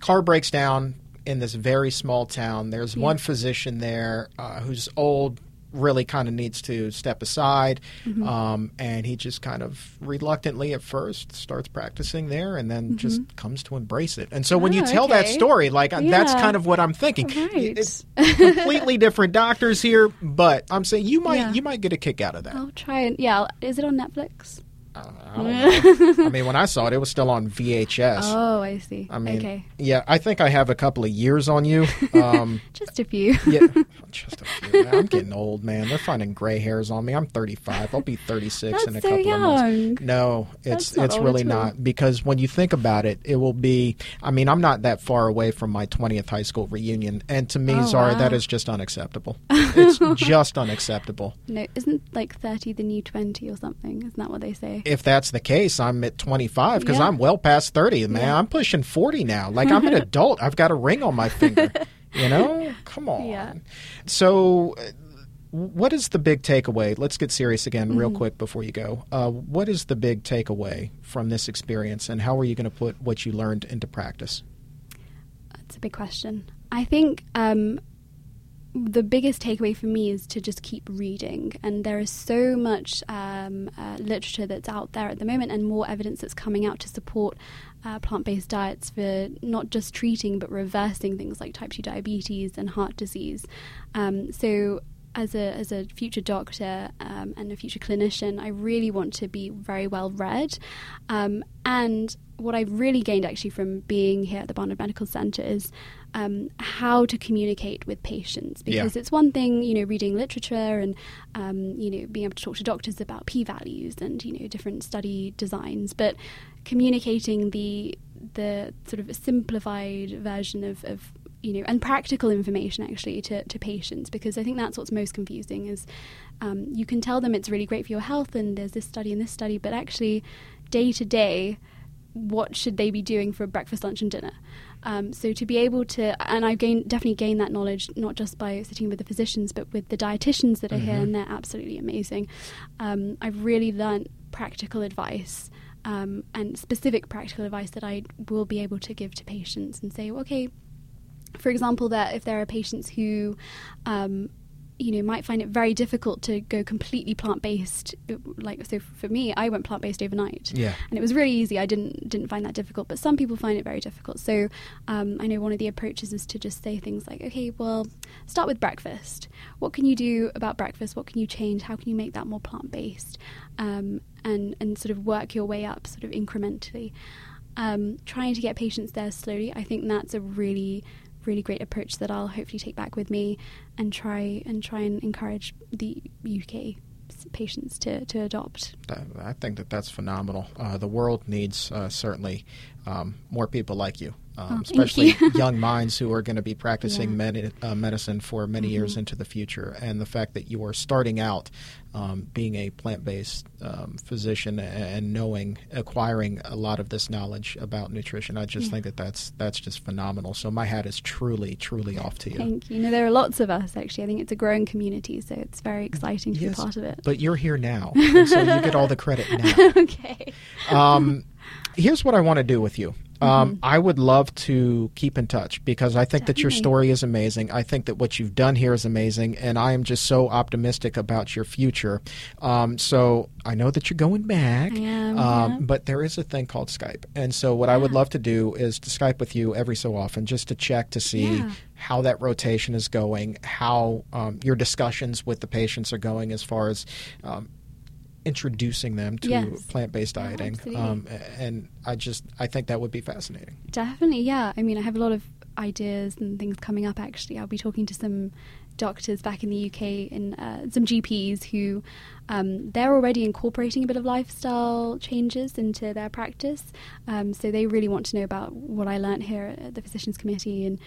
Car breaks down in this very small town. There's one physician there uh, who's old. Really, kind of needs to step aside, Mm-hmm. um, and he just kind of reluctantly at first starts practicing there, and then just comes to embrace it. And so, when you Mm-hmm. Oh, tell that story, like uh, that's kind of what I'm thinking. Right. It's completely different doctors here, but I'm saying you might Yeah. you might get a kick out of that. I'll try and yeah. Is it on Netflix? I don't know. I mean, when I saw it, it was still on VHS. Oh, I see. I mean, okay, yeah, I think I have a couple of years on you. Um, just a few. yeah, just a few. Man. I'm getting old, man. They're finding gray hairs on me. I'm 35. I'll be 36 in a That's so couple of months. young. No, it's That's it's really not because when you think about it, it will be. I mean, I'm not that far away from my 20th high school reunion, and to me, Oh, Zahrah, wow. that is just unacceptable. it's just unacceptable. No, isn't like thirty the new twenty or something? Isn't that what they say? If that's the case, I'm at 25 because Yeah. I'm well past 30, man. Yeah. I'm pushing 40 now. Like I'm an adult. I've got a ring on my finger. You know, come on. Yeah. So, uh, what is the big takeaway? Let's get serious again, Mm-hmm. real quick, before you go. Uh, what is the big takeaway from this experience, and how are you going to put what you learned into practice? That's a big question. I think um, the biggest takeaway for me is to just keep reading. And there is so much um, uh, literature that's out there at the moment, and more evidence that's coming out to support uh, plant based diets for not just treating but reversing things like type 2 diabetes and heart disease. Um, so, as a, as a future doctor um, and a future clinician, I really want to be very well read. Um, and what I've really gained actually from being here at the Barnard Medical Centre is um, how to communicate with patients because Yeah. it's one thing, you know, reading literature and um, you know being able to talk to doctors about p-values and you know different study designs, but communicating the the sort of simplified version of, of you know and practical information actually to, to patients because I think that's what's most confusing is um, you can tell them it's really great for your health and there's this study and this study, but actually day to day what should they be doing for breakfast, lunch, and dinner? Um, so to be able to, and I've gained definitely gained that knowledge not just by sitting with the physicians, but with the dietitians that are here, and they're absolutely amazing. Um, I've really learnt practical advice. Um, and specific practical advice that I will be able to give to patients and say, okay, for example, that if there are patients who, um, you know, might find it very difficult to go completely plant based, like so for me, I went plant based overnight, Yeah. and it was really easy. I didn't didn't find that difficult, but some people find it very difficult. So um, I know one of the approaches is to just say things like, okay, well, start with breakfast. What can you do about breakfast? What can you change? How can you make that more plant based? Um, and and sort of work your way up, sort of incrementally. Um, trying to get patients there slowly. I think that's a really really great approach that I'll hopefully take back with me and try and try and encourage the UK patients to, to adopt. I think that that's phenomenal. Uh, the world needs uh, certainly um, more people like you, um, Oh, especially you. young minds who are going to be practicing Yeah. medi- uh, medicine for many years Mhm. into the future. And the fact that you are starting out um, being a plant based um, physician and, and knowing, acquiring a lot of this knowledge about nutrition, I just Yeah. think that that's that's just phenomenal. So my hat is truly, truly off to you. Thank you. You know, there are lots of us actually. I think it's a growing community, so it's very exciting to Yes, be part of it. But you're here now, so you get all the credit now. okay. Here's what I want to do with you. Um, Mhm. I would love to keep in touch because I think that your story is amazing. I think that what you've done here is amazing, and I am just so optimistic about your future. Um, so I know that you're going back, am, um, yeah. but there is a thing called Skype, and so what I would love to do is to Skype with you every so often, just to check to see Yeah. how that rotation is going, how um, your discussions with the patients are going, as far as um, introducing them to Yes. plant-based dieting absolutely. um, and i just i think that would be fascinating Definitely, yeah. I mean, I have a lot of ideas and things coming up. Actually, I'll be talking to some doctors back in the UK and uh, some GPs who um, they're already incorporating a bit of lifestyle changes into their practice. Um, so they really want to know about what I learnt here at the Physicians Committee and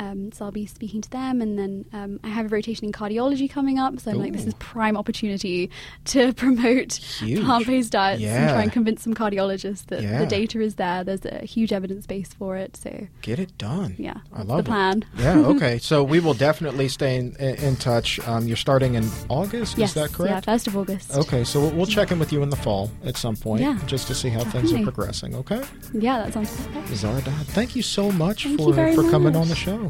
Um, so I'll be speaking to them, and then um, I have a rotation in cardiology coming up. So I'm like, this is prime opportunity to promote plant-based diets and try and convince some cardiologists that Yeah. the data is there. There's a huge evidence base for it. So Get it done. Yeah, I love the it. plan. Yeah. Okay. so we will definitely stay in, in touch. Um, you're starting in August. yes, Is that correct? yeah, first of August. Okay, so we'll, we'll check in with you in the fall at some point, Yeah, just to see how things are progressing. Okay, Yeah, that sounds perfect. Zahrah thank you so much Thank for for coming much. on the show.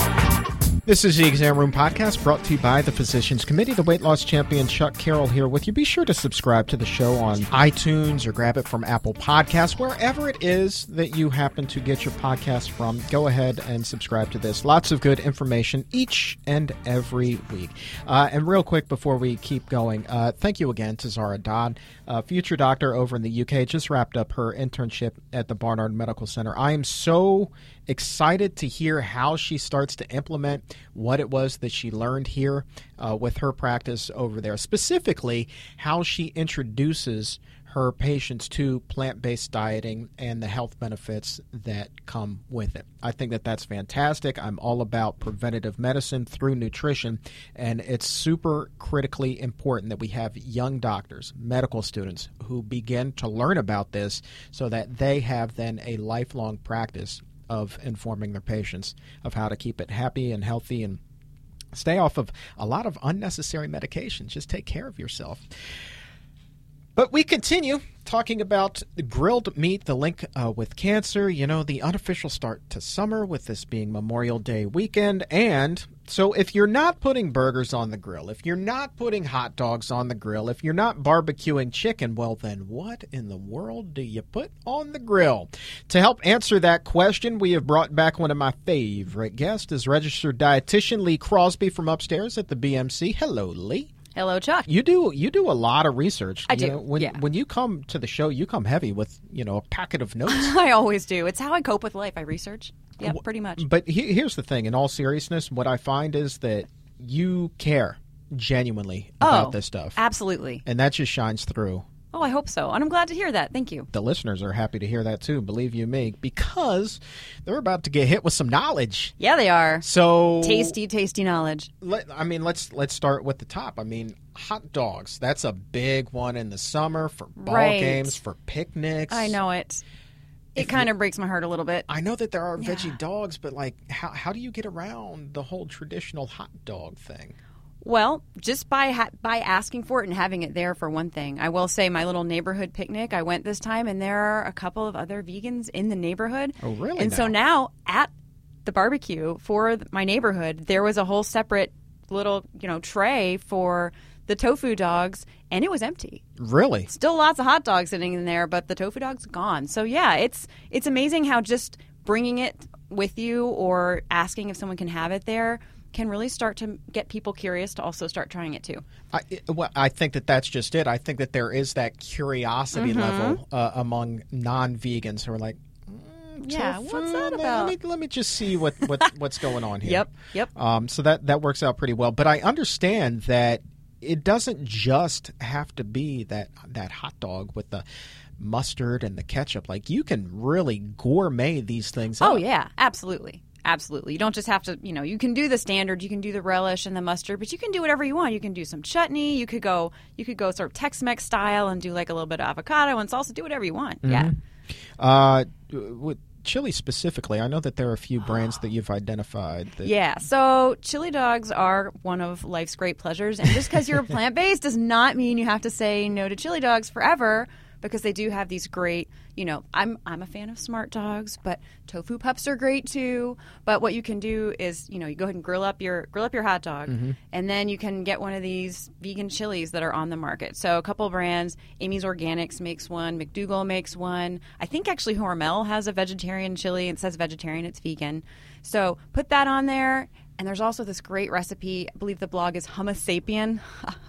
This is the Exam Room Podcast brought to you by the Physicians Committee. The weight loss champion Chuck Carroll here with you. Be sure to subscribe to the show on iTunes or grab it from Apple Podcasts, wherever it is that you happen to get your podcast from. Go ahead and subscribe to this. Lots of good information each and every week. Uh, and real quick before we keep going, uh, thank you again to Zahrah Dad, uh, future doctor over in the UK. Just wrapped up her internship at the Barnard Medical Center. I am so excited to hear how she starts to implement what it was that she learned here uh, with her practice over there. Specifically, how she introduces her patients to plant-based dieting and the health benefits that come with it. I think that that's fantastic. I'm all about preventative medicine through nutrition and it's super critically important that we have young doctors, medical students who begin to learn about this so that they have then a lifelong practice of informing their patients of how to keep it happy and healthy and stay off of a lot of unnecessary medications. Just take care of yourself. But we continue talking about grilled meat, the link uh, with cancer, you know, the unofficial start to summer with this being Memorial Day weekend. And so, if you're not putting burgers on the grill, if you're not putting hot dogs on the grill, if you're not barbecuing chicken, well, then what in the world do you put on the grill? To help answer that question, we have brought back one of my favorite guests, is registered dietitian Lee Crosby from upstairs at the BMC. Hello, Lee. Hello, Chuck. You do you do a lot of research. I You do, know, when yeah. when you come to the show, you come heavy with you know a packet of notes. I always do. It's how I cope with life. I research. Yeah, pretty much. but he, here's the thing: in all seriousness, what I find is that you care genuinely about Oh, this stuff, Absolutely. and that just shines through. Oh, I hope so. And I'm glad to hear that. Thank you. The listeners are happy to hear that too. Believe you me, because they're about to get hit with some knowledge. Yeah, they are. So Tasty, tasty knowledge. Let, I mean, let's let's start with the top. I mean, hot dogs. That's a big one in the summer for ball Right. games, for picnics. I know it. It kind of breaks my heart a little bit. I know that there are veggie dogs, but like, how how do you get around the whole traditional hot dog thing? Well, just by ha- by asking for it and having it there for one thing. I will say my little neighborhood picnic. I went this time, and there are a couple of other vegans in the neighborhood. Oh, really And so now at the barbecue for my neighborhood, there was a whole separate little you know tray for the tofu dogs, and it was empty. Really? Still lots of hot dogs sitting in there, but the tofu dog's gone. So yeah, it's it's amazing how just bringing it with you or asking if someone can have it there can really start to get people curious to also start trying it too. I, well, I think that that's just it. I think that there is that curiosity Mm-hmm. level uh, among non-vegans who are like, mm, Yeah, tofu, what's that let- about? Let me, let me just see what, what what's going on here. Yep, yep. Um, so that that works out pretty well. But I understand that it doesn't just have to be that that hot dog with the mustard and the ketchup. Like you can really gourmet these things. Oh up. yeah, absolutely. Absolutely. You don't just have to, you know, you can do the standard, you can do the relish and the mustard, but you can do whatever you want. You can do some chutney, you could go you could go sort of Tex-Mex style and do like a little bit of avocado and salsa, do whatever you want. Yeah. Uh, with chili specifically, I know that there are a few brands that you've identified. That, Yeah, so chili dogs are one of life's great pleasures, and just because you're plant based does not mean you have to say no to chili dogs forever. Because they do have these great, you know, I'm I'm a fan of smart dogs, but tofu pups are great too. But what you can do is, you know, you go ahead and grill up your grill up your hot dog, mm-hmm. and then you can get one of these vegan chilies that are on the market. So a couple brands, Amy's Organics makes one, McDougall makes one. I think actually Hormel has a vegetarian chili. It says vegetarian, it's vegan. So put that on there. And there's also this great recipe. I believe the blog is Hummusapien.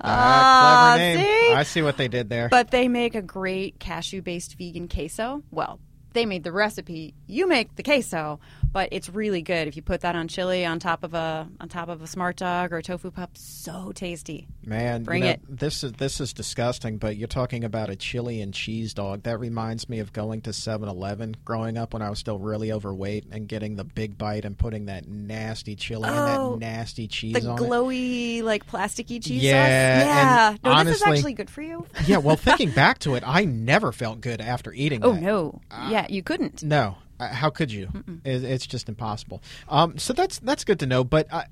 Ah, clever name. see? I see what they did there. But they make a great cashew based vegan queso. Well, they made the recipe. You make the queso, but it's really good if you put that on chili on top of a on top of a smart dog or a tofu pup. So tasty. Man, Bring you know, it. This is this is disgusting. But you're talking about a chili and cheese dog. That reminds me of going to 7-Eleven growing up when I was still really overweight and getting the big bite and putting that nasty chili and Oh, that nasty cheese The on it. glowy, like plasticky cheese Yeah, sauce. Yeah. and No, this is actually good for you. Yeah, well, thinking back to it, I never felt good after eating. Oh that. no. Ah. yeah, you couldn't. No, Uh, how could you? It, it's just impossible. Um, so that's that's good to know. But I,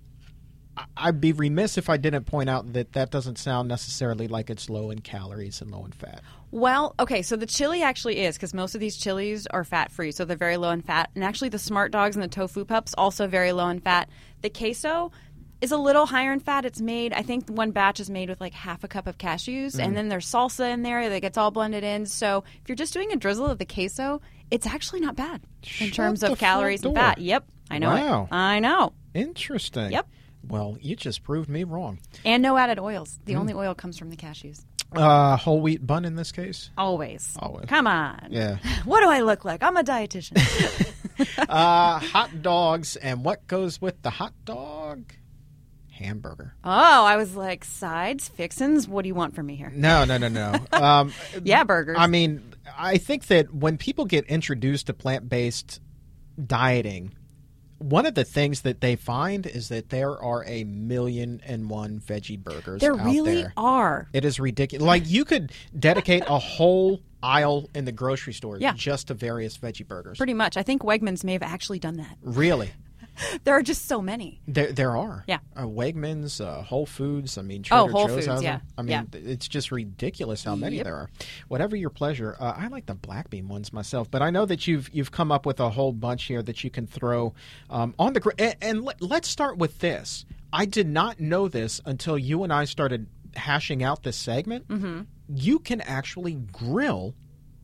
I'd be remiss if I didn't point out that that doesn't sound necessarily like it's low in calories and low in fat. Well, okay, so the chili actually is because most of these chilies are fat free, so they're very low in fat. And actually, the smart dogs and the tofu pups also very low in fat. The queso is a little higher in fat. It's made, I think, one batch is made with like half a cup of cashews, and then there's salsa in there that gets all blended in. So if you're just doing a drizzle of the queso, it's actually not bad in terms of calories and fat. Yep, I know Wow. it. I know. Interesting. Yep. Well, you just proved me wrong. And no added oils. The only oil comes from the cashews. Uh, whole wheat bun in this case. Always. Always. Come on. Yeah. What do I look like? I'm a dietitian. uh, hot dogs and what goes with the hot dog? Hamburger. Oh, I was like, sides, fixins. What do you want from me here? No, no, no, no. Um, Yeah, burgers. I mean, I think that when people get introduced to plant based dieting, one of the things that they find is that there are a million and one veggie burgers. there really there. are. It is ridiculous. Like you could dedicate a whole aisle in the grocery store Yeah. just to various veggie burgers. Pretty much. I think Wegmans may have actually done that. really, There are just so many. there there are. Yeah. uh, Wegmans, uh, Whole Foods. I mean, Oh, Whole Joe's Foods, yeah. them. I mean, Yeah. it's just ridiculous how many Yep. there are. Whatever your pleasure. Uh, I like the black bean ones myself, but I know that you've you've come up with a whole bunch here that you can throw um, on the grill. And, and let, let's start with this. I did not know this until you and I started hashing out this segment. Mm-hmm. You can actually grill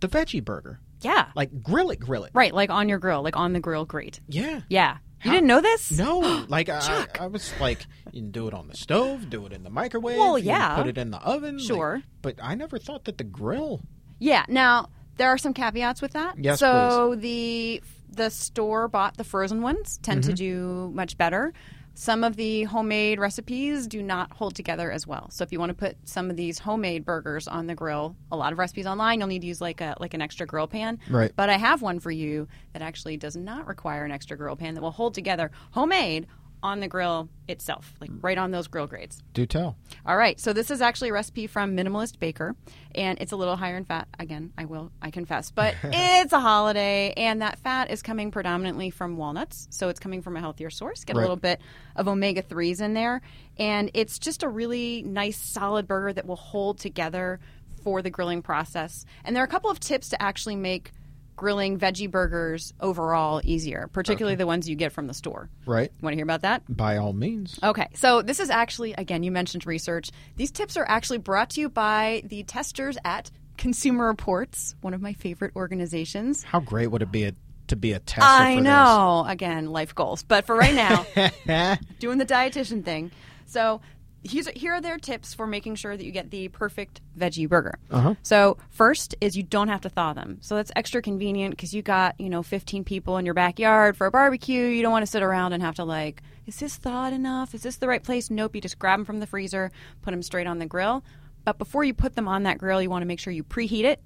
the veggie burger. Yeah. Like grill it, grill it. right, like on your grill, like on the grill grate. Yeah. Yeah. You didn't know this? No, like I, I was like, you can do it on the stove, do it in the microwave. Well, yeah. put it in the oven. like- Sure. but I never thought that the grill. Yeah. Now there are some caveats with that. Yes, So the the store bought the frozen ones tend Mm-hmm. to do much better. Some of the homemade recipes do not hold together as well. So if you want to put some of these homemade burgers on the grill, a lot of recipes online you'll need to use like a like an extra grill pan. Right. But I have one for you that actually does not require an extra grill pan that will hold together homemade on the grill itself, like mm. right on those grill grates. Do tell. All right, so this is actually a recipe from Minimalist Baker, and it's a little higher in fat. Again, I will, I confess, but it's a holiday, and that fat is coming predominantly from walnuts, so it's coming from a healthier source. Get Right. a little bit of omega threes in there, and it's just a really nice, solid burger that will hold together for the grilling process. And there are a couple of tips to actually make grilling veggie burgers overall easier, particularly the ones you get from the store. Right. Want to hear about that? By all means. Okay, so this is actually, again, you mentioned research. These tips are actually brought to you by the testers at Consumer Reports, one of my favorite organizations. How great would it be to be a tester I know, again, life goals. But for right now, doing the dietitian thing. So here's, here are their tips for making sure that you get the perfect veggie burger. Uh-huh. So first is you don't have to thaw them. So that's extra convenient because you got you know 15 people in your backyard for a barbecue. You don't want to sit around and have to like, is this thawed enough? Is this the right place? Nope. You just grab them from the freezer, put them straight on the grill. But before you put them on that grill, you want to make sure you preheat it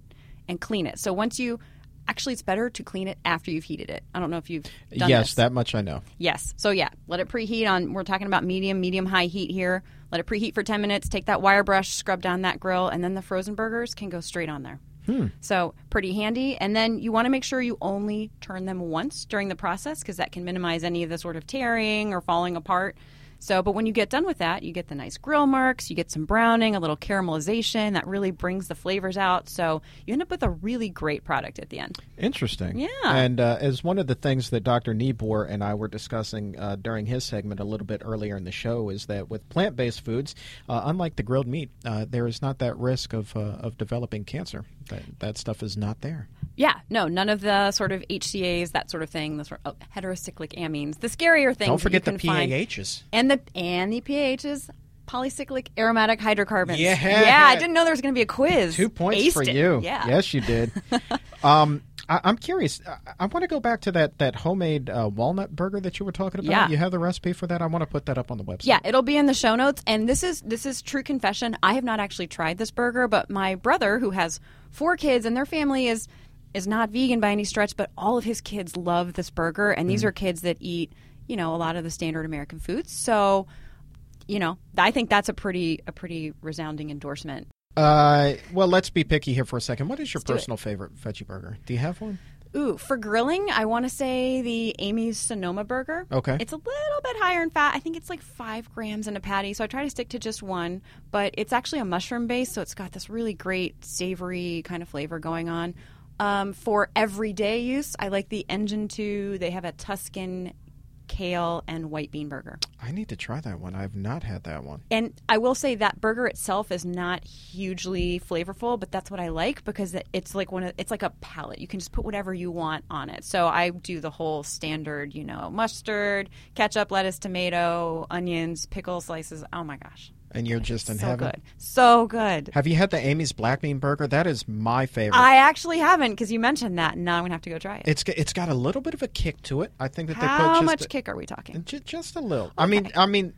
and clean it. So once you Actually, it's better to clean it after you've heated it. I don't know if you've done yes, this. that much I know. Yes. So yeah, let it preheat on. We're talking about medium, medium high heat here. Let it preheat for ten minutes. Take that wire brush, scrub down that grill, and then the frozen burgers can go straight on there. Hmm. So pretty handy. And then you want to make sure you only turn them once during the process because that can minimize any of the sort of tearing or falling apart. So, but when you get done with that, you get the nice grill marks, you get some browning, a little caramelization that really brings the flavors out. So you end up with a really great product at the end. Interesting. Yeah. And uh, as one of the things that Dr. Neabore and I were discussing uh, during his segment a little bit earlier in the show is that with plant based foods, uh, unlike the grilled meat, uh, there is not that risk of, uh, of developing cancer. That, that stuff is not there. Yeah, no, none of the sort of HCAs, that sort of thing, the sort of oh, heterocyclic amines, the scarier things. Don't forget the. PAHs. and the and the PAHs, polycyclic aromatic hydrocarbons. Yeah. yeah. I didn't know there was going to be a quiz. Two points Aced for it. you. Yeah, Yes, you did. um, I, I'm curious. I, I want to go back to that that homemade uh, walnut burger that you were talking about. Yeah. You have the recipe for that. I want to put that up on the website. Yeah, it'll be in the show notes. And this is this is true confession. I have not actually tried this burger, but my brother, who has four kids, and their family is is not vegan by any stretch, but all of his kids love this burger, and these are kids that eat, you know, a lot of the standard American foods. So, you know, I think that's a pretty a pretty resounding endorsement. Uh, well, let's be picky here for a second. What is your it. personal favorite veggie burger? Do you have one? Ooh, for grilling, I want to say the Amy's Sonoma burger. Okay. It's a little bit higher in fat. I think it's like five grams in a patty, so I try to stick to just one. But it's actually a mushroom base, so it's got this really great savory kind of flavor going on. Um, for everyday use, I like the Engine 2. They have a Tuscan kale and white bean burger. I need to try that one. I've not had that one. And I will say that burger itself is not hugely flavorful, but that's what I like because it's like one of, it's like a palette. You can just put whatever you want on it. So I do the whole standard, you know, mustard, ketchup, lettuce, tomato, onions, pickle slices. Oh my gosh. And you're just in heaven. so heaven. good. So good. Have you had the Amy's black bean burger? That is my favorite. I actually haven't because you mentioned that, and now I'm gonna have to go try it. it's it's got a little bit of a kick to it. I think that they put How just much a- kick are we talking? ju- just a little. I mean, I mean,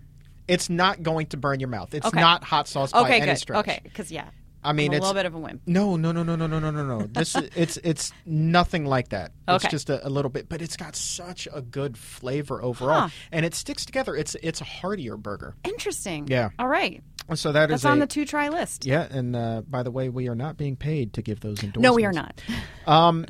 it's not going to burn your mouth. It's Okay. not hot sauce by Okay, any good. stretch. Okay, because yeah, I mean, I'm a it's little bit of a wimp. No, no, no, no, no, no, no, no, no. This is it's it's nothing like that. It's just a, a little bit, but it's got such a good flavor overall, Huh. and it sticks together. It's it's a heartier burger. Interesting. Yeah. All right. So that is That's on a- the two try list. yeah. And uh, by the way, we are not being paid to give those endorsements. No, we are not. Um,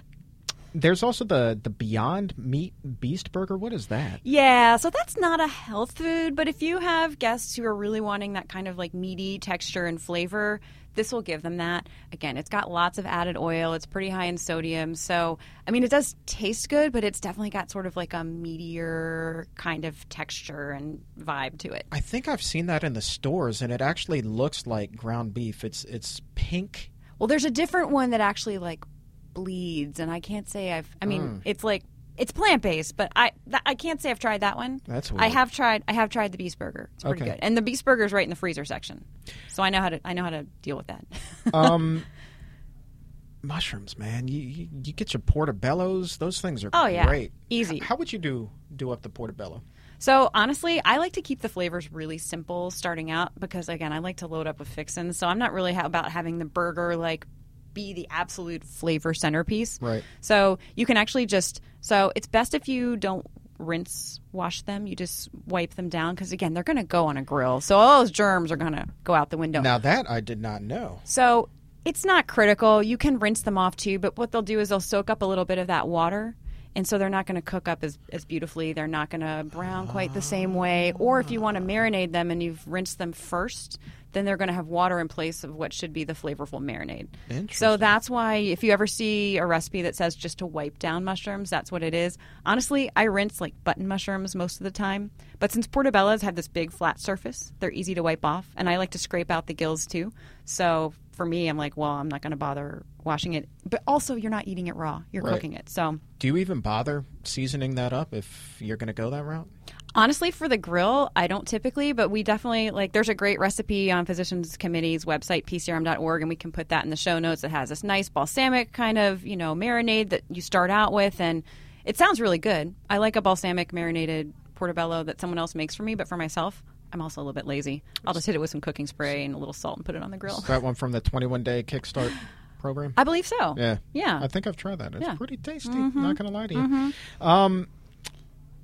there's also the the Beyond Meat Beast Burger. What is that? Yeah, so that's not a health food, but if you have guests who are really wanting that kind of like meaty texture and flavor, this will give them that. Again, it's got lots of added oil, it's pretty high in sodium. So, I mean, it does taste good, but it's definitely got sort of like a meatier kind of texture and vibe to it. I think I've seen that in the stores, and it actually looks like ground beef. It's it's pink. Well, there's a different one that actually like bleeds, and I can't say I've. I mean, mm. it's like it's plant based, but I th- I can't say I've tried that one. That's I have tried. I have tried the beast burger. It's pretty Okay. good, and the beast burger is right in the freezer section, so I know how to I know how to deal with that. Um, mushrooms, man. You, you you get your portobellos. Those things are Oh, yeah. great. Easy. H- how would you do do up the portobello? So honestly, I like to keep the flavors really simple starting out because again, I like to load up with fixins. So I'm not really ha- about having the burger like be the absolute flavor centerpiece. Right. So you can actually just so it's best if you don't rinse wash them. You just wipe them down because again, they're going to go on a grill. So all those germs are going to go out the window. Now that I did not know. So it's not critical. You can rinse them off too, but what they'll do is they'll soak up a little bit of that water. And so they're not going to cook up as, as beautifully. They're not going to brown quite the same way. Or if you want to marinate them and you've rinsed them first, then they're going to have water in place of what should be the flavorful marinade. So that's why if you ever see a recipe that says just to wipe down mushrooms, that's what it is. Honestly, I rinse like button mushrooms most of the time. But since portobellos have this big flat surface, they're easy to wipe off. And I like to scrape out the gills too. So for me, I'm like, well, I'm not going to bother washing it. But also, you're not eating it raw, you're Right. cooking it. So Do you even bother seasoning that up if you're going to go that route? Honestly, for the grill, I don't typically, but we definitely like. There's a great recipe on Physicians Committee's website, pcrm.org, and we can put that in the show notes. It has this nice balsamic kind of you know marinade that you start out with, and it sounds really good. I like a balsamic marinated portobello that someone else makes for me, but for myself, I'm also a little bit lazy. I'll just hit it with some cooking spray and a little salt and put it on the grill. Is that one from the 21 day Kickstart program? I believe so. Yeah. Yeah. I think I've tried that. It's Yeah. pretty tasty. Not going to lie to you. Um,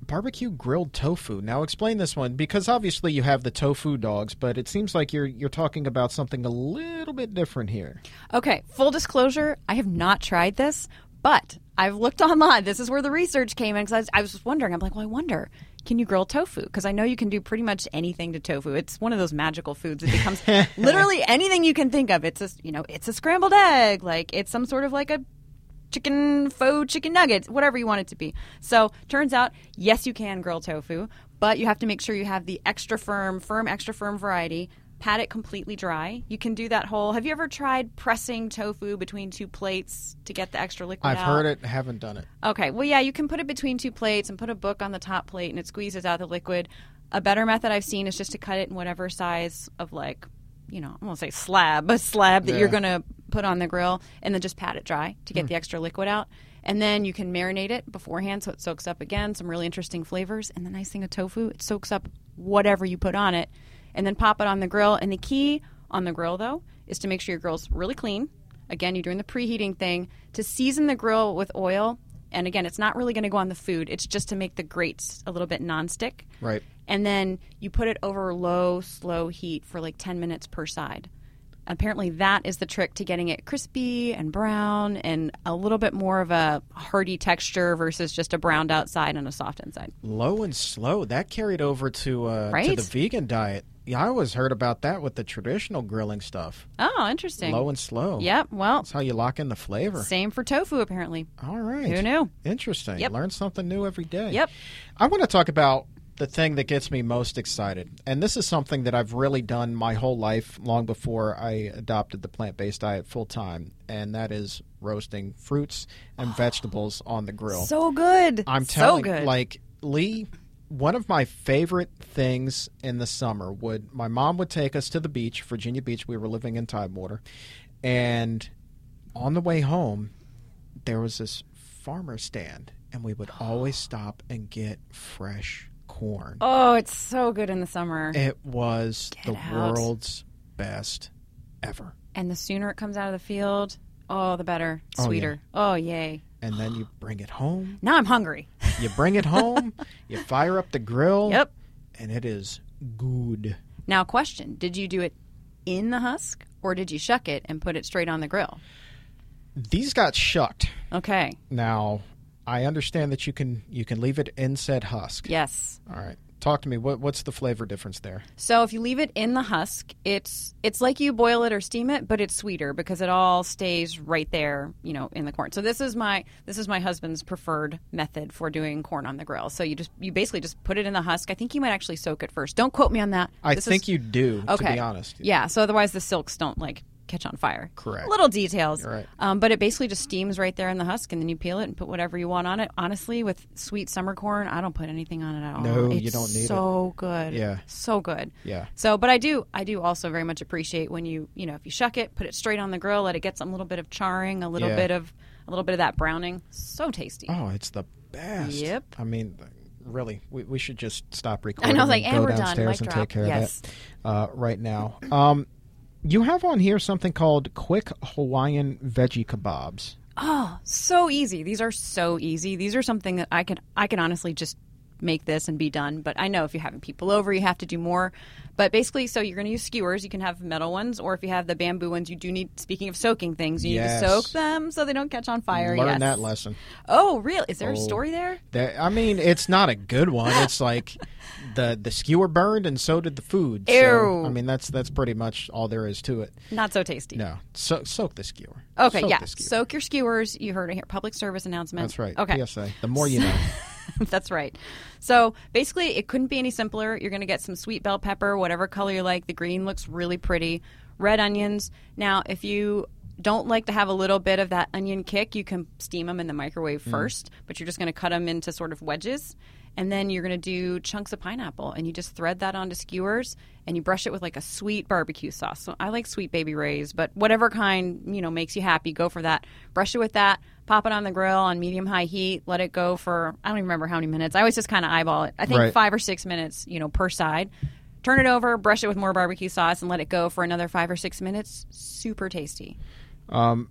barbecue grilled tofu. Now explain this one because obviously you have the tofu dogs, but it seems like you're you're talking about something a little bit different here. Okay, full disclosure, I have not tried this, but I've looked online. This is where the research came in because I, was- I was just wondering. I'm like, well, I wonder, can you grill tofu? Because I know you can do pretty much anything to tofu. It's one of those magical foods. It becomes literally anything you can think of. It's a, you know, it's a scrambled egg, like it's some sort of like a chicken faux chicken nuggets, whatever you want it to be. So turns out, yes, you can grill tofu, but you have to make sure you have the extra firm, firm, extra firm variety. Pat it completely dry. You can do that whole. Have you ever tried pressing tofu between two plates to get the extra liquid out? I've out? heard it, haven't done it. Okay. Well, yeah, you can put it between two plates and put a book on the top plate, and it squeezes out the liquid. A better method I've seen is just to cut it in whatever size of like, you know, I won't say slab, a slab that Yeah. you're going to put on the grill, and then just pat it dry to get the mm. extra liquid out. And then you can marinate it beforehand so it soaks up again some really interesting flavors. And the nice thing of tofu, it soaks up whatever you put on it and then pop it on the grill. And the key on the grill, though, is to make sure your grill's really clean. Again, you're doing the preheating thing to season the grill with oil. And again, it's not really going to go on the food, it's just to make the grates a little bit nonstick. Right. And then you put it over low, slow heat for like 10 minutes per side. Apparently, that is the trick to getting it crispy and brown and a little bit more of a hearty texture versus just a browned outside and a soft inside. Low and slow. That carried over to uh, to the vegan diet. Yeah, I always heard about that with the traditional grilling stuff. Oh, interesting. Low and slow. Yep. Well, That's how you lock in the flavor. same for tofu, apparently. All right. Who knew? Interesting. Yep. Learn something new every day. Yep. I want to talk about the thing that gets me most excited. And this is something that I've really done my whole life, long before I adopted the plant based diet full time. And that is roasting fruits and oh, vegetables on the grill. So good. I'm so telling good. like Lee, one of my favorite things in the summer would my mom would take us to the beach, Virginia Beach. We were living in Tidewater, and on the way home, there was this farmer stand, and we would always stop and get fresh corn. oh, it's so good in the summer. It was Get the out. world's best ever. and the sooner it comes out of the field, oh, the better. Oh, yeah. Sweeter. Oh, yay. And then you bring it home. Now I'm hungry. You bring it home. you fire up the grill. Yep. And it is good. Now, question Did you do it in the husk or did you shuck it and put it straight on the grill? These got shucked. Okay. Now, I understand that you can you can leave it in said husk. Yes. All right. Talk to me. What what's the flavor difference there? So if you leave it in the husk, it's it's like you boil it or steam it, but it's sweeter because it all stays right there, you know, in the corn. So this is my this is my husband's preferred method for doing corn on the grill. So you just you basically just put it in the husk. I think you might actually soak it first. Don't quote me on that. I This think is- you do. Okay. To be honest. Yeah. So otherwise the silks don't like catch on fire. Correct. Little details. Right. Um, but it basically just steams right there in the husk, and then you peel it and put whatever you want on it. Honestly, with sweet summer corn, I don't put anything on it at all. No, you It's don't need it. So good. Yeah. So good. Yeah. So, but I do, I do also very much appreciate when you, you know, if you shuck it, put it straight on the grill, let it get some little bit of charring, a little Yeah. bit of, a little bit of that browning. So tasty. Oh, it's the best. Yep. I mean, really, we, we should just stop recording. And I was like, and and we're done. downstairs Mic and drop. take care Yes. of that uh, right now. Um, you have on here something called quick Hawaiian veggie kebabs. Oh, so easy. These are so easy. These are something that I can, I can honestly just make this and be done. But I know if you're having people over, you have to do more. But basically, so you're going to use skewers. You can have metal ones, or if you have the bamboo ones, you do need. Speaking of soaking things, you Yes. need to soak them so they don't catch on fire. Learn yes. that lesson. Oh, really? Is there a Oh. story there? That, I mean, it's not a good one. It's like the the skewer burned, and so did the food. So, Ew. I mean, that's that's pretty much all there is to it. Not so tasty. No, so, soak the skewer. Okay, Soak yeah. skewer. Soak your skewers. You heard it here. Public service announcement. That's right. Okay. PSA. The more you know. That's right. So basically, it couldn't be any simpler. You're going to get some sweet bell pepper, whatever color you like. The green looks really pretty. Red onions. Now, if you don't like to have a little bit of that onion kick, you can steam them in the microwave mm. first, but you're just going to cut them into sort of wedges. And then you're going to do chunks of pineapple, and you just thread that onto skewers, and you brush it with like a sweet barbecue sauce. So I like Sweet Baby Ray's, but whatever kind you know makes you happy, go for that. Brush it with that. Pop it on the grill on medium high heat. Let it go for I don't even remember how many minutes. I always just kind of eyeball it. I think Right. five or six minutes, you know, per side. Turn it over, brush it with more barbecue sauce, and let it go for another five or six minutes. Super tasty. Um,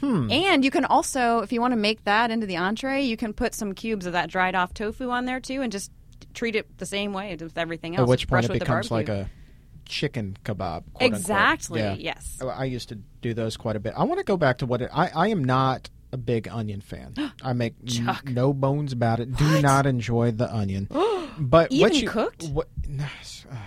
hmm. And you can also, if you want to make that into the entree, you can put some cubes of that dried off tofu on there too, and just treat it the same way with everything else. At which point it becomes like a chicken kebab. Exactly, Yeah. yes. I- I used to do those quite a bit. I want to go back to what it, I. I am not a big onion fan. I make n- no bones about it. Do not enjoy the onion. but what Even you, cooked? What,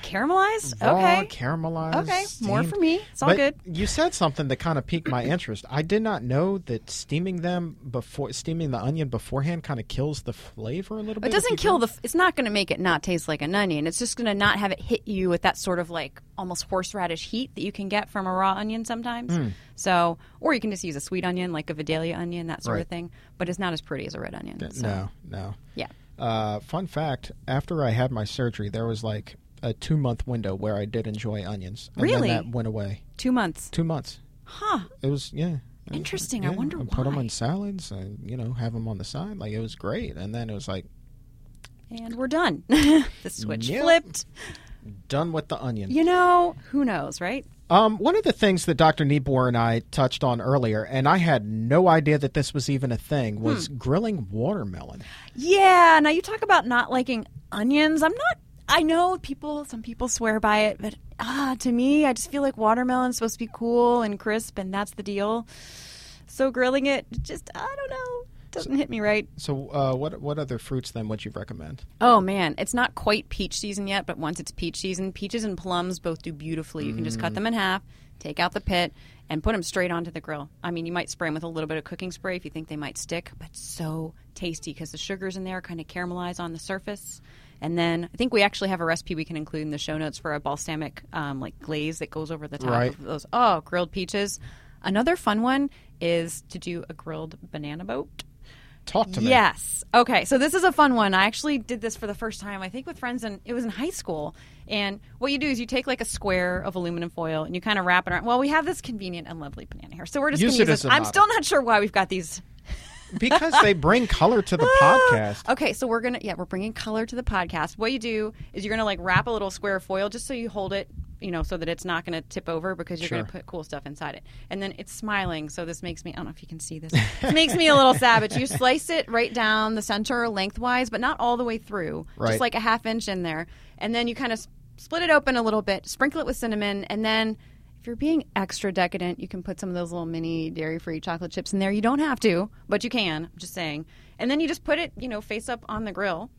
caramelized. raw, okay. caramelized. Okay, more for me. It's all But good. You said something that kind of piqued my interest. I did not know that steaming them before steaming the onion beforehand kind of kills the flavor a little bit. It doesn't kill do- the. It's not going to make it not taste like an onion. It's just going to not have it hit you with that sort of like almost horseradish heat that you can get from a raw onion sometimes. Hmm. So, or you can just use a sweet onion like a Vidalia onion, that sort Right. of thing. But it's not as pretty as a red onion. so, No, no. Yeah. Uh, fun fact: After I had my surgery, there was like a two month window where I did enjoy onions. And Really? Then that went away. Two months. Two months. Huh. It was yeah. Interesting. I Yeah, wonder and why. Put them in salads and you know have them on the side. Like it was great. And then it was like and we're done. the switch Yep. flipped. done with the onion. You know, who knows, right? Um, one of the things that Dr. Neabore and I touched on earlier, and I had no idea that this was even a thing, was Hmm. grilling watermelon. Yeah. Now you talk about not liking onions. I'm not. I know people. Some people swear by it, but ah, to me, I just feel like watermelon's supposed to be cool and crisp, and that's the deal. So grilling it, just I don't know, doesn't hit me right. So, uh, what what other fruits then would you recommend? Oh man, it's not quite peach season yet, but once it's peach season, peaches and plums both do beautifully. You can just cut them in half, take out the pit, and put them straight onto the grill. I mean, you might spray them with a little bit of cooking spray if you think they might stick, but so tasty because the sugars in there kind of caramelize on the surface. And then I think we actually have a recipe we can include in the show notes for a balsamic um, like glaze that goes over the top Right. of those. Oh, grilled peaches. Another fun one is to do a grilled banana boat. Talk to me. Yes. Okay. So this is a fun one. I actually did this for the first time, I think, with friends, and it was in high school. And what you do is you take like a square of aluminum foil and you kind of wrap it around. Well, we have this convenient and lovely banana here, so we're just going to use this. I'm model. still not sure why we've got these. because they bring color to the podcast. Okay, so we're gonna yeah, we're bringing color to the podcast. What you do is you're gonna like wrap a little square of foil just so you hold it, you know, so that it's not gonna tip over because you're Sure. gonna put cool stuff inside it. And then it's smiling, so this makes me I don't know if you can see this. This makes me a little savage. You slice it right down the center lengthwise, but not all the way through. Right. Just like a half inch in there. And then you kind of split it open a little bit, sprinkle it with cinnamon, and then if you're being extra decadent, you can put some of those little mini dairy free chocolate chips in there. You don't have to, but you can. I'm just saying. And then you just put it, you know, face up on the grill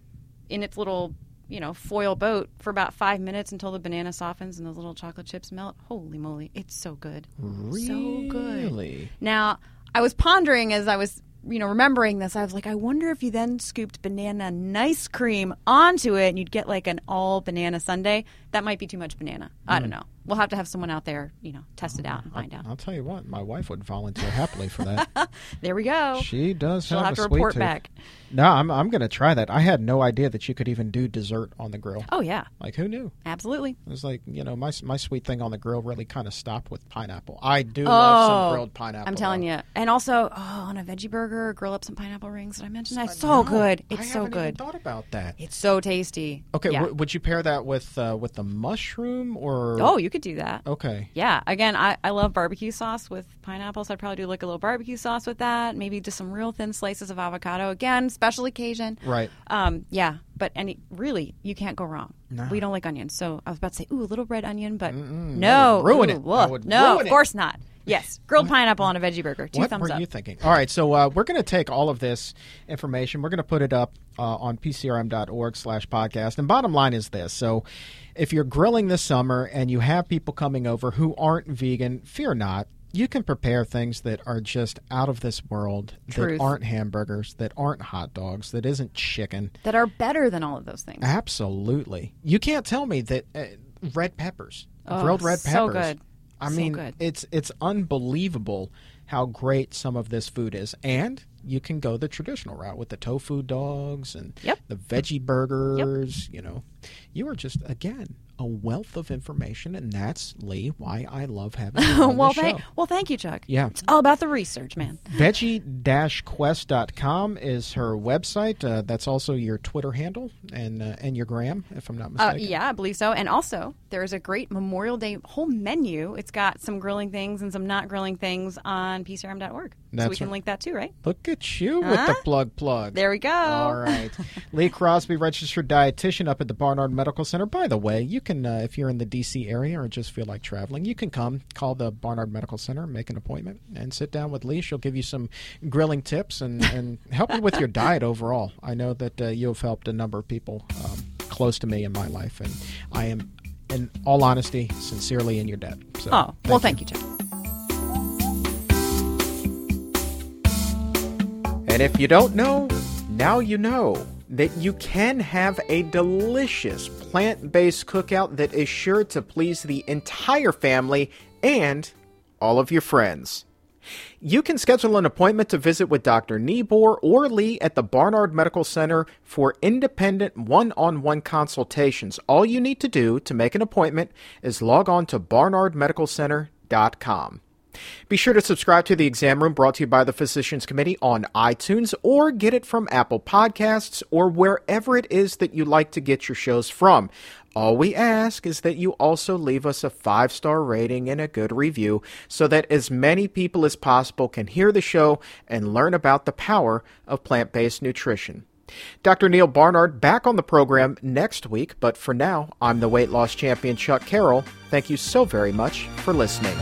in its little, you know, foil boat for about five minutes until the banana softens and those little chocolate chips melt. Holy moly, it's so good. So good. Really? Now, I was pondering as I was, you know, remembering this. I was like, I wonder if you then scooped banana nice cream onto it and you'd get like an all banana sundae. That might be too much banana. I Hmm. don't know. We'll have to have someone out there, you know, test it out and find out. I'll tell you what, my wife would volunteer happily for that. There we go. She does She'll have, have to report tooth. back. No, I'm I'm going to try that. I had no idea that you could even do dessert on the grill. Oh yeah, Like who knew? absolutely. It was like you know my my sweet thing on the grill really kind of stopped with pineapple. I do love some grilled pineapple. Oh, I'm telling though. you. And also, oh, on a veggie burger, grill up some pineapple rings. Did I mention that? It's so No, good. I It's so haven't even good. thought about that. It's so tasty. Okay, Yeah. w- would you pair that with uh, with the mushroom or? oh, you could do that. okay. Yeah. Again, I, I love barbecue sauce with pineapples. I'd probably do like a little barbecue sauce with that. Maybe just some real thin slices of avocado. Again, special occasion. Right. Um, yeah. But any really, you can't go wrong. No. We don't like onions, so I was about to say, ooh, a little red onion, but that no, ruin ooh, it. would no, ruin of it. course not. Yes, grilled pineapple on a veggie burger. Two what thumbs were up. you thinking? All right, so uh, we're going to take all of this information. We're going to put it up uh, on pcrm.org slash podcast. And bottom line is this. So if you're grilling this summer and you have people coming over who aren't vegan, fear not. You can prepare things that are just out of this world, Truth. that aren't hamburgers, that aren't hot dogs, that isn't chicken. that are better than all of those things. Absolutely. You can't tell me that uh, red peppers, Oh, grilled red peppers. so good. I So mean, good. it's it's unbelievable how great some of this food is, and you can go the traditional route with the tofu dogs and Yep. the veggie burgers. You know, you are just again a wealth of information, and that's Lee why I love having you on well, the show. thank, well, thank you, Chuck. Yeah. It's all about the research, man. Veggie-quest.com is her website. Uh, that's also your Twitter handle and uh, and your gram, if I'm not Uh, mistaken. yeah, I believe so. And also, there is a great Memorial Day whole menu. It's got some grilling things and some not grilling things on pcrm.org. so we can right. link that too, right? Look at you with the plug plug. There we go. All right. Lee Crosby, registered dietitian up at the Barnard Medical Center. By the way, you can, uh, if you're in the D.C. area or just feel like traveling, you can come call the Barnard Medical Center, make an appointment, and sit down with Lee. She'll give you some grilling tips and, and help you with your diet overall. I know that uh, you have helped a number of people um, close to me in my life, and I am, in all honesty, sincerely in your debt. So, Oh, well, thank you, Chuck. And if you don't know, now you know that you can have a delicious plant based cookout that is sure to please the entire family and all of your friends. You can schedule an appointment to visit with Dr. Neabore or Lee at the Barnard Medical Center for independent one on one consultations. All you need to do to make an appointment is log on to barnardmedicalcenter.com. Be sure to subscribe to the exam room brought to you by the Physicians Committee on iTunes or get it from Apple Podcasts or wherever it is that you like to get your shows from. All we ask is that you also leave us a five star rating and a good review so that as many people as possible can hear the show and learn about the power of plant based nutrition. Dr. Neil Barnard back on the program next week, but for now, I'm the weight loss champion Chuck Carroll. Thank you so very much for listening.